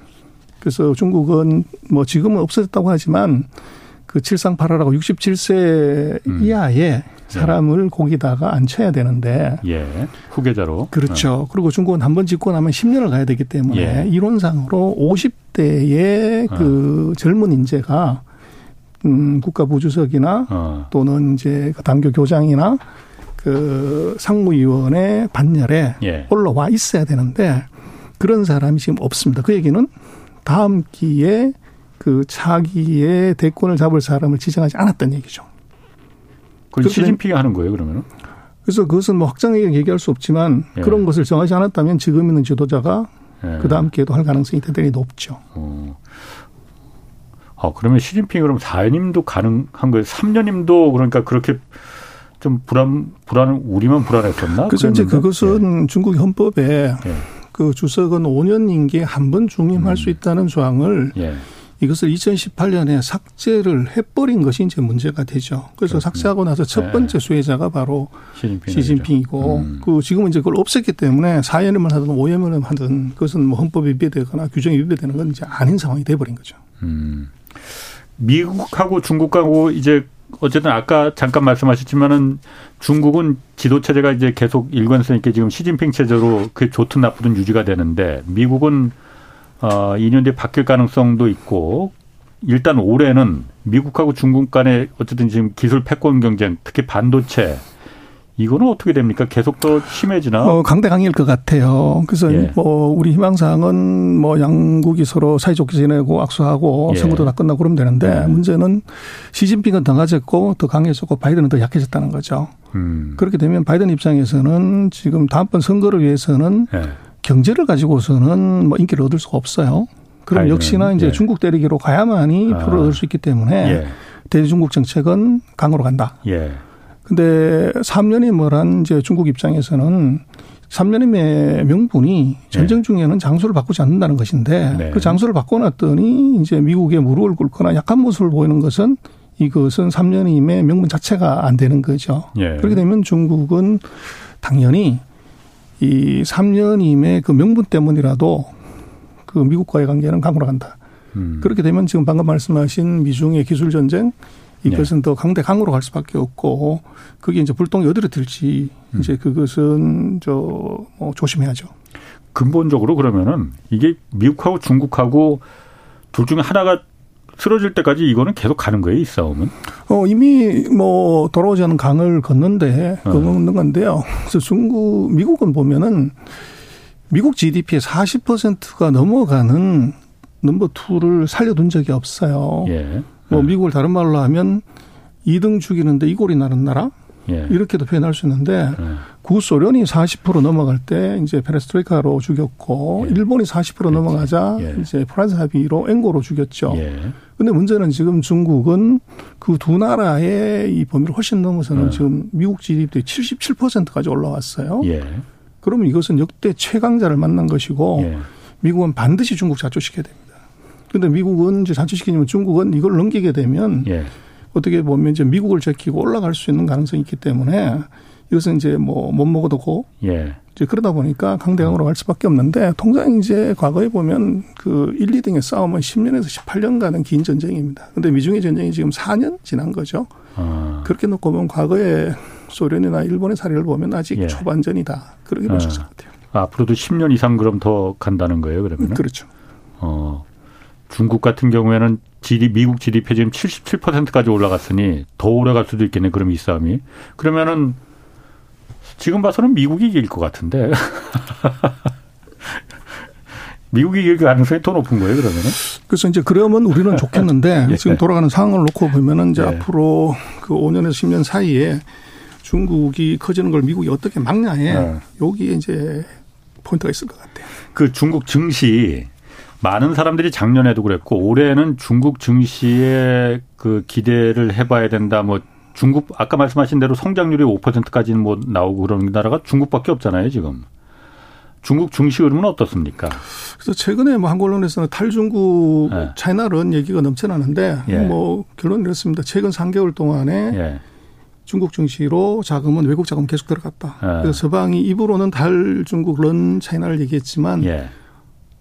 그래서 중국은 뭐 지금은 없어졌다고 하지만 그 칠상팔하라고 67세 음. 이하의 사람을 네. 거기다가 앉혀야 되는데 예. 후계자로 그렇죠. 어. 그리고 중국은 한 번 짓고 나면 10년을 가야 되기 때문에 예. 이론상으로 50대의 어. 그 젊은 인재가 음 국가 부주석이나 어. 또는 이제 그 당교 교장이나 그 상무위원회 반열에 예. 올라와 있어야 되는데 그런 사람이 지금 없습니다. 그 얘기는 다음 기에 그 차기에 대권을 잡을 사람을 지정하지 않았던 얘기죠. 그걸 시진핑이 하는 거예요, 그러면은? 그래서 그것은 뭐 확장하게 얘기할 수 없지만 예. 그런 것을 정하지 않았다면 지금 있는 지도자가 예. 그 다음 기회도 할 가능성이 대단히 높죠. 어. 아, 그러면 시진핑이 그럼 4년임도 가능한 거예요? 3년임도 그러니까 그렇게 좀 불안, 불안, 우리만 불안했었나? 그래서 이제 그것은 예. 중국 헌법에 예. 그 주석은 5년 임기에 한 번 중임할 음. 수 있다는 조항을 예. 이것을 2018년에 삭제를 해버린 것이 이제 문제가 되죠. 그래서 그렇군요. 삭제하고 나서 첫 네. 번째 수혜자가 바로 시진핑 이고 음. 그 지금은 이제 그걸 없앴기 때문에 4년을 하든 5년을 하든 그것은 뭐 헌법이 위배되거나 규정이 위배되는 건 이제 아닌 상황이 돼버린 거죠. 음. 미국하고 중국하고 이제 어쨌든 아까 잠깐 말씀하셨지만은 중국은 지도 체제가 이제 계속 일관성 있게 지금 시진핑 체제로 그 좋든 나쁘든 유지가 되는데 미국은 어, 2년 뒤에 바뀔 가능성도 있고 일단 올해는 미국하고 중국 간의 어쨌든 지금 기술 패권 경쟁, 특히 반도체 이거는 어떻게 됩니까? 계속 더 심해지나? 어, 강대강일 것 같아요. 그래서 예. 뭐 우리 희망사항은 뭐 양국이 서로 사이좋게 지내고 악수하고 예. 선거도 다 끝나고 그러면 되는데 예. 문제는 시진핑은 더 가졌고 더 강해졌고 바이든은 더 약해졌다는 거죠. 음. 그렇게 되면 바이든 입장에서는 지금 다음번 선거를 위해서는 예. 경제를 가지고서는 뭐 인기를 얻을 수가 없어요. 그럼 아이는, 역시나 이제 예. 중국 때리기로 가야만이 아. 표를 얻을 수 있기 때문에 예. 대중국 정책은 강으로 간다. 예. 근데 3년임을 이제 중국 입장에서는 3년임의 명분이 전쟁 예. 중에는 장소를 바꾸지 않는다는 것인데 네. 그 장소를 바꿔놨더니 이제 미국의 무릎을 꿇거나 약한 모습을 보이는 것은 이것은 3년임의 명분 자체가 안 되는 거죠. 예. 그렇게 되면 중국은 당연히 이 3년임의 그 명분 때문이라도 그 미국과의 관계는 강으로 간다. 음. 그렇게 되면 지금 방금 말씀하신 미중의 기술 전쟁 이것은 네. 더 강대 강으로 갈 수밖에 없고 그게 이제 불똥이 어디로 튈지 음. 이제 그것은 저 뭐 조심해야죠. 근본적으로 그러면은 이게 미국하고 중국하고 둘 중에 하나가 쓰러질 때까지 이거는 계속 가는 거예요, 이 싸움은? 어, 이미 뭐 돌아오지 않은 강을 걷는데, 어. 걷는 건데요. 그래서 중국, 미국은 보면은 미국 GDP의 40%가 넘어가는 넘버 투를 살려둔 적이 없어요. 예. 뭐 네. 미국을 다른 말로 하면 2등 죽이는데 이골이 나는 나라? 예. 이렇게도 표현할 수 있는데 예. 구소련이 40% 넘어갈 때 이제 페레스트로이카로 죽였고 예. 일본이 40% 넘어가자 예. 이제 프랑스 합의로 앵고로 죽였죠. 예. 근데 문제는 지금 중국은 그 두 나라의 이 범위를 훨씬 넘어서는 예. 지금 미국 GDP 77%까지 올라왔어요. 예. 그러면 이것은 역대 최강자를 만난 것이고 미국은 반드시 중국 자초시켜야 됩니다. 근데 미국은 이제 자초시키면 중국은 이걸 넘기게 되면 어떻게 보면 이제 미국을 제키고 올라갈 수 있는 가능성이 있기 때문에 이것은 이제 뭐 못 먹어도 고 예. 이제 그러다 보니까 강대강으로 갈 수밖에 없는데 통상 이제 과거에 보면 그 1, 2등의 싸움은 10년에서 18년간은 긴 전쟁입니다. 근데 미중의 전쟁이 지금 4년 지난 거죠. 아. 그렇게 놓고 보면 과거에 소련이나 일본의 사례를 보면 아직 예. 초반전이다. 그렇게 볼수 있을 것 같아요. 앞으로도 10년 이상 그럼 더 간다는 거예요, 그러면? 그렇죠. 어. 중국 같은 경우에는 GDP, 미국 GDP 지금 77%까지 올라갔으니 더 오래 갈 수도 있겠네, 그럼 이 싸움이. 그러면은 지금 봐서는 미국이 이길 것 같은데. 미국이 이길 가능성이 더 높은 거예요, 그러면은? 그래서 이제 그러면 우리는 좋겠는데 예. 지금 돌아가는 상황을 놓고 보면은 이제 예. 앞으로 그 5년에서 10년 사이에 중국이 커지는 걸 미국이 어떻게 막냐에 예. 여기에 이제 포인트가 있을 것 같아요. 그 중국 증시 많은 사람들이 작년에도 그랬고 올해는 중국 증시에 그 기대를 해봐야 된다. 뭐 중국 아까 말씀하신 대로 성장률이 5%까지는 뭐 나오고 그런 나라가 중국밖에 없잖아요 지금. 중국 증시 흐름은 어떻습니까? 그래서 최근에 뭐 한국 언론에서는 탈중국 네. 차이나런 얘기가 넘쳐나는데 예. 뭐 결론은 이렇습니다. 최근 3개월 동안에 예. 중국 증시로 자금은 외국 자금 계속 들어갔다. 예. 그래서 서방이 입으로는 탈중국 런 차이나를 얘기했지만 예.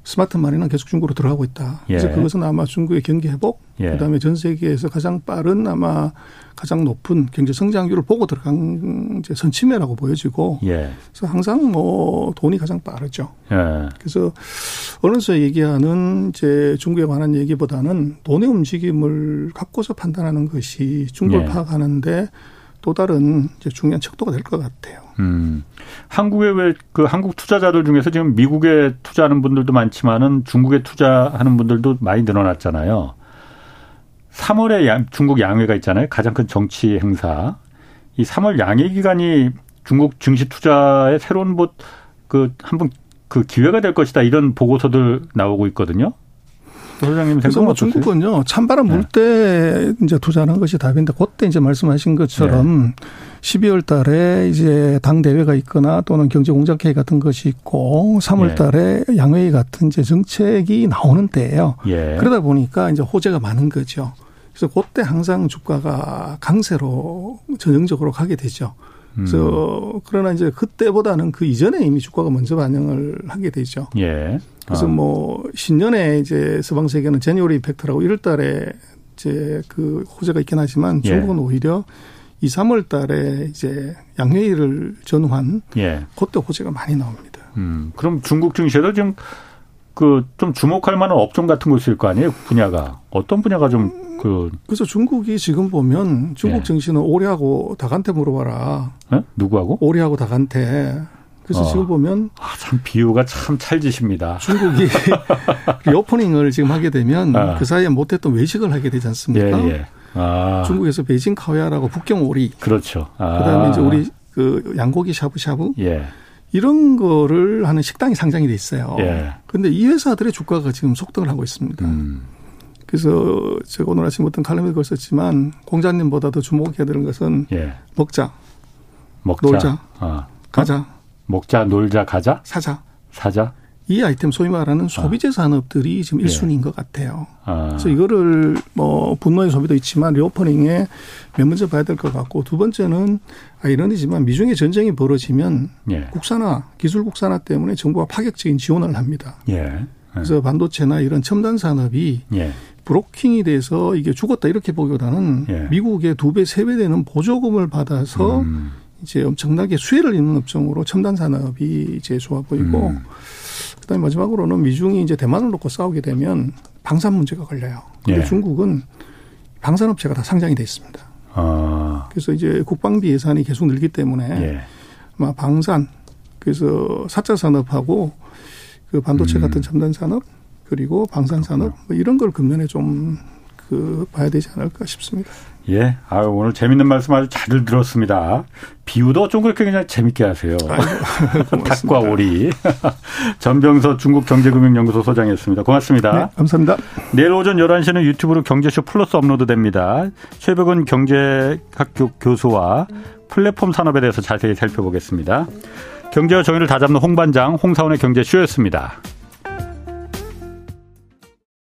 스마트 마니는 계속 중국으로 들어가고 있다. 그래서 예. 그것은 아마 중국의 경기 회복, 예. 그다음에 전 세계에서 가장 빠른 아마 가장 높은 경제 성장률을 보고 들어간 이제 선침해라고 보여지고, 예. 그래서 항상 뭐 돈이 가장 빠르죠. 예. 그래서 언론에서 얘기하는 이제 중국에 관한 얘기보다는 돈의 움직임을 갖고서 판단하는 것이 중국을 예. 파악하는데 또 다른 이제 중요한 척도가 될 것 같아요. 음. 한국의 왜그 한국 투자자들 중에서 지금 미국에 투자하는 분들도 많지만은 중국에 투자하는 분들도 많이 늘어났잖아요. 3월에 중국 양회가 있잖아요. 가장 큰 정치 행사. 이 3월 양회 기간이 중국 증시 투자의 새로운 뭐 그 한번 그 기회가 될 것이다 이런 보고서들 나오고 있거든요. 소장님 생각 뭐 중국은요 찬바람 불때 네. 이제 투자하는 것이 답인데 그때 이제 말씀하신 것처럼 네. 12월 달에 이제 당 대회가 있거나 또는 경제 공작 회의 같은 것이 있고 3월 예. 달에 예. 양회의 같은 이제 정책이 나오는 때예요. 예. 그러다 보니까 이제 호재가 많은 거죠. 그래서 그때 항상 주가가 강세로 전형적으로 가게 되죠. 그래서 음. 그러나 이제 그때보다는 그 이전에 이미 주가가 먼저 반영을 하게 되죠. 예. 그래서 아. 뭐 신년에 이제 서방 세계는 제니오리 이펙트라고 1월 달에 이제 그 호재가 있긴 하지만 예. 중국은 예. 오히려 2, 3월 달에 이제 양회의를 전후한 예. 그때 호재가 많이 나옵니다. 음. 그럼 중국 증시에도 지금 그 좀 주목할 만한 업종 같은 거 있을 거 아니에요? 분야가. 어떤 분야가 좀 그. 그래서 중국이 지금 보면 중국 예. 증시는 올해하고 다간테 물어봐라. 예? 누구하고? 올해하고 다간테. 그래서 어. 지금 보면 아, 참 비유가 참 찰지십니다. 중국이 리오퍼닝을 지금 하게 되면 아. 그 사이에 못했던 외식을 하게 되지 않습니까? 예, 예. 아. 중국에서 베이징 카오야라고 북경 오리. 그렇죠. 아. 그다음에 이제 우리 그 양고기 샤브샤브. 예. 이런 거를 하는 식당이 상장이 돼 있어요. 예. 근데 이 회사들의 주가가 지금 속등을 하고 있습니다. 음. 그래서 제가 오늘 아침 어떤 칼럼에 글 썼지만 공자님보다 더 주목해야 되는 것은 예. 먹자, 먹자, 놀자, 아. 가자. 먹자, 놀자, 가자? 사자. 사자? 이 아이템 소위 말하는 아. 소비재 산업들이 지금 1순위인 예. 것 같아요. 아. 그래서 이거를 뭐 분노의 소비도 있지만 리오퍼닝에 맨 먼저 봐야 될 것 같고 두 번째는 아 이런이지만 미중의 전쟁이 벌어지면 예. 국산화, 기술 국산화 때문에 정부가 파격적인 지원을 합니다. 예. 그래서 반도체나 이런 첨단 산업이 예. 브로킹이 돼서 이게 죽었다 이렇게 보기보다는 예. 미국의 두 배, 세 배 되는 보조금을 받아서 음. 이제 엄청나게 수혜를 입는 업종으로 첨단 산업이 이제 좋아 보이고 음. 그다음에 마지막으로는 미중이 이제 대만을 놓고 싸우게 되면 방산 문제가 걸려요. 근데 예. 중국은 방산업체가 다 상장이 돼 있습니다. 어. 그래서 이제 국방비 예산이 계속 늘기 때문에 예. 아마 방산 그래서 사자 산업하고 그 반도체 음. 같은 첨단 산업 그리고 방산 산업 뭐 이런 걸 금년에 좀 그 봐야 되지 않을까 싶습니다. 예. 아 오늘 재밌는 말씀 아주 잘 들었습니다. 비유도 좀 그렇게 그냥 재밌게 하세요. 닭과 오리. 전병서 중국경제금융연구소 소장이었습니다. 고맙습니다. 네, 감사합니다. 내일 오전 11시는 유튜브로 경제쇼 플러스 업로드 됩니다. 최백은 경제학교 교수와 플랫폼 산업에 대해서 자세히 살펴보겠습니다. 경제와 정의를 다잡는 홍반장 홍사원의 경제쇼였습니다.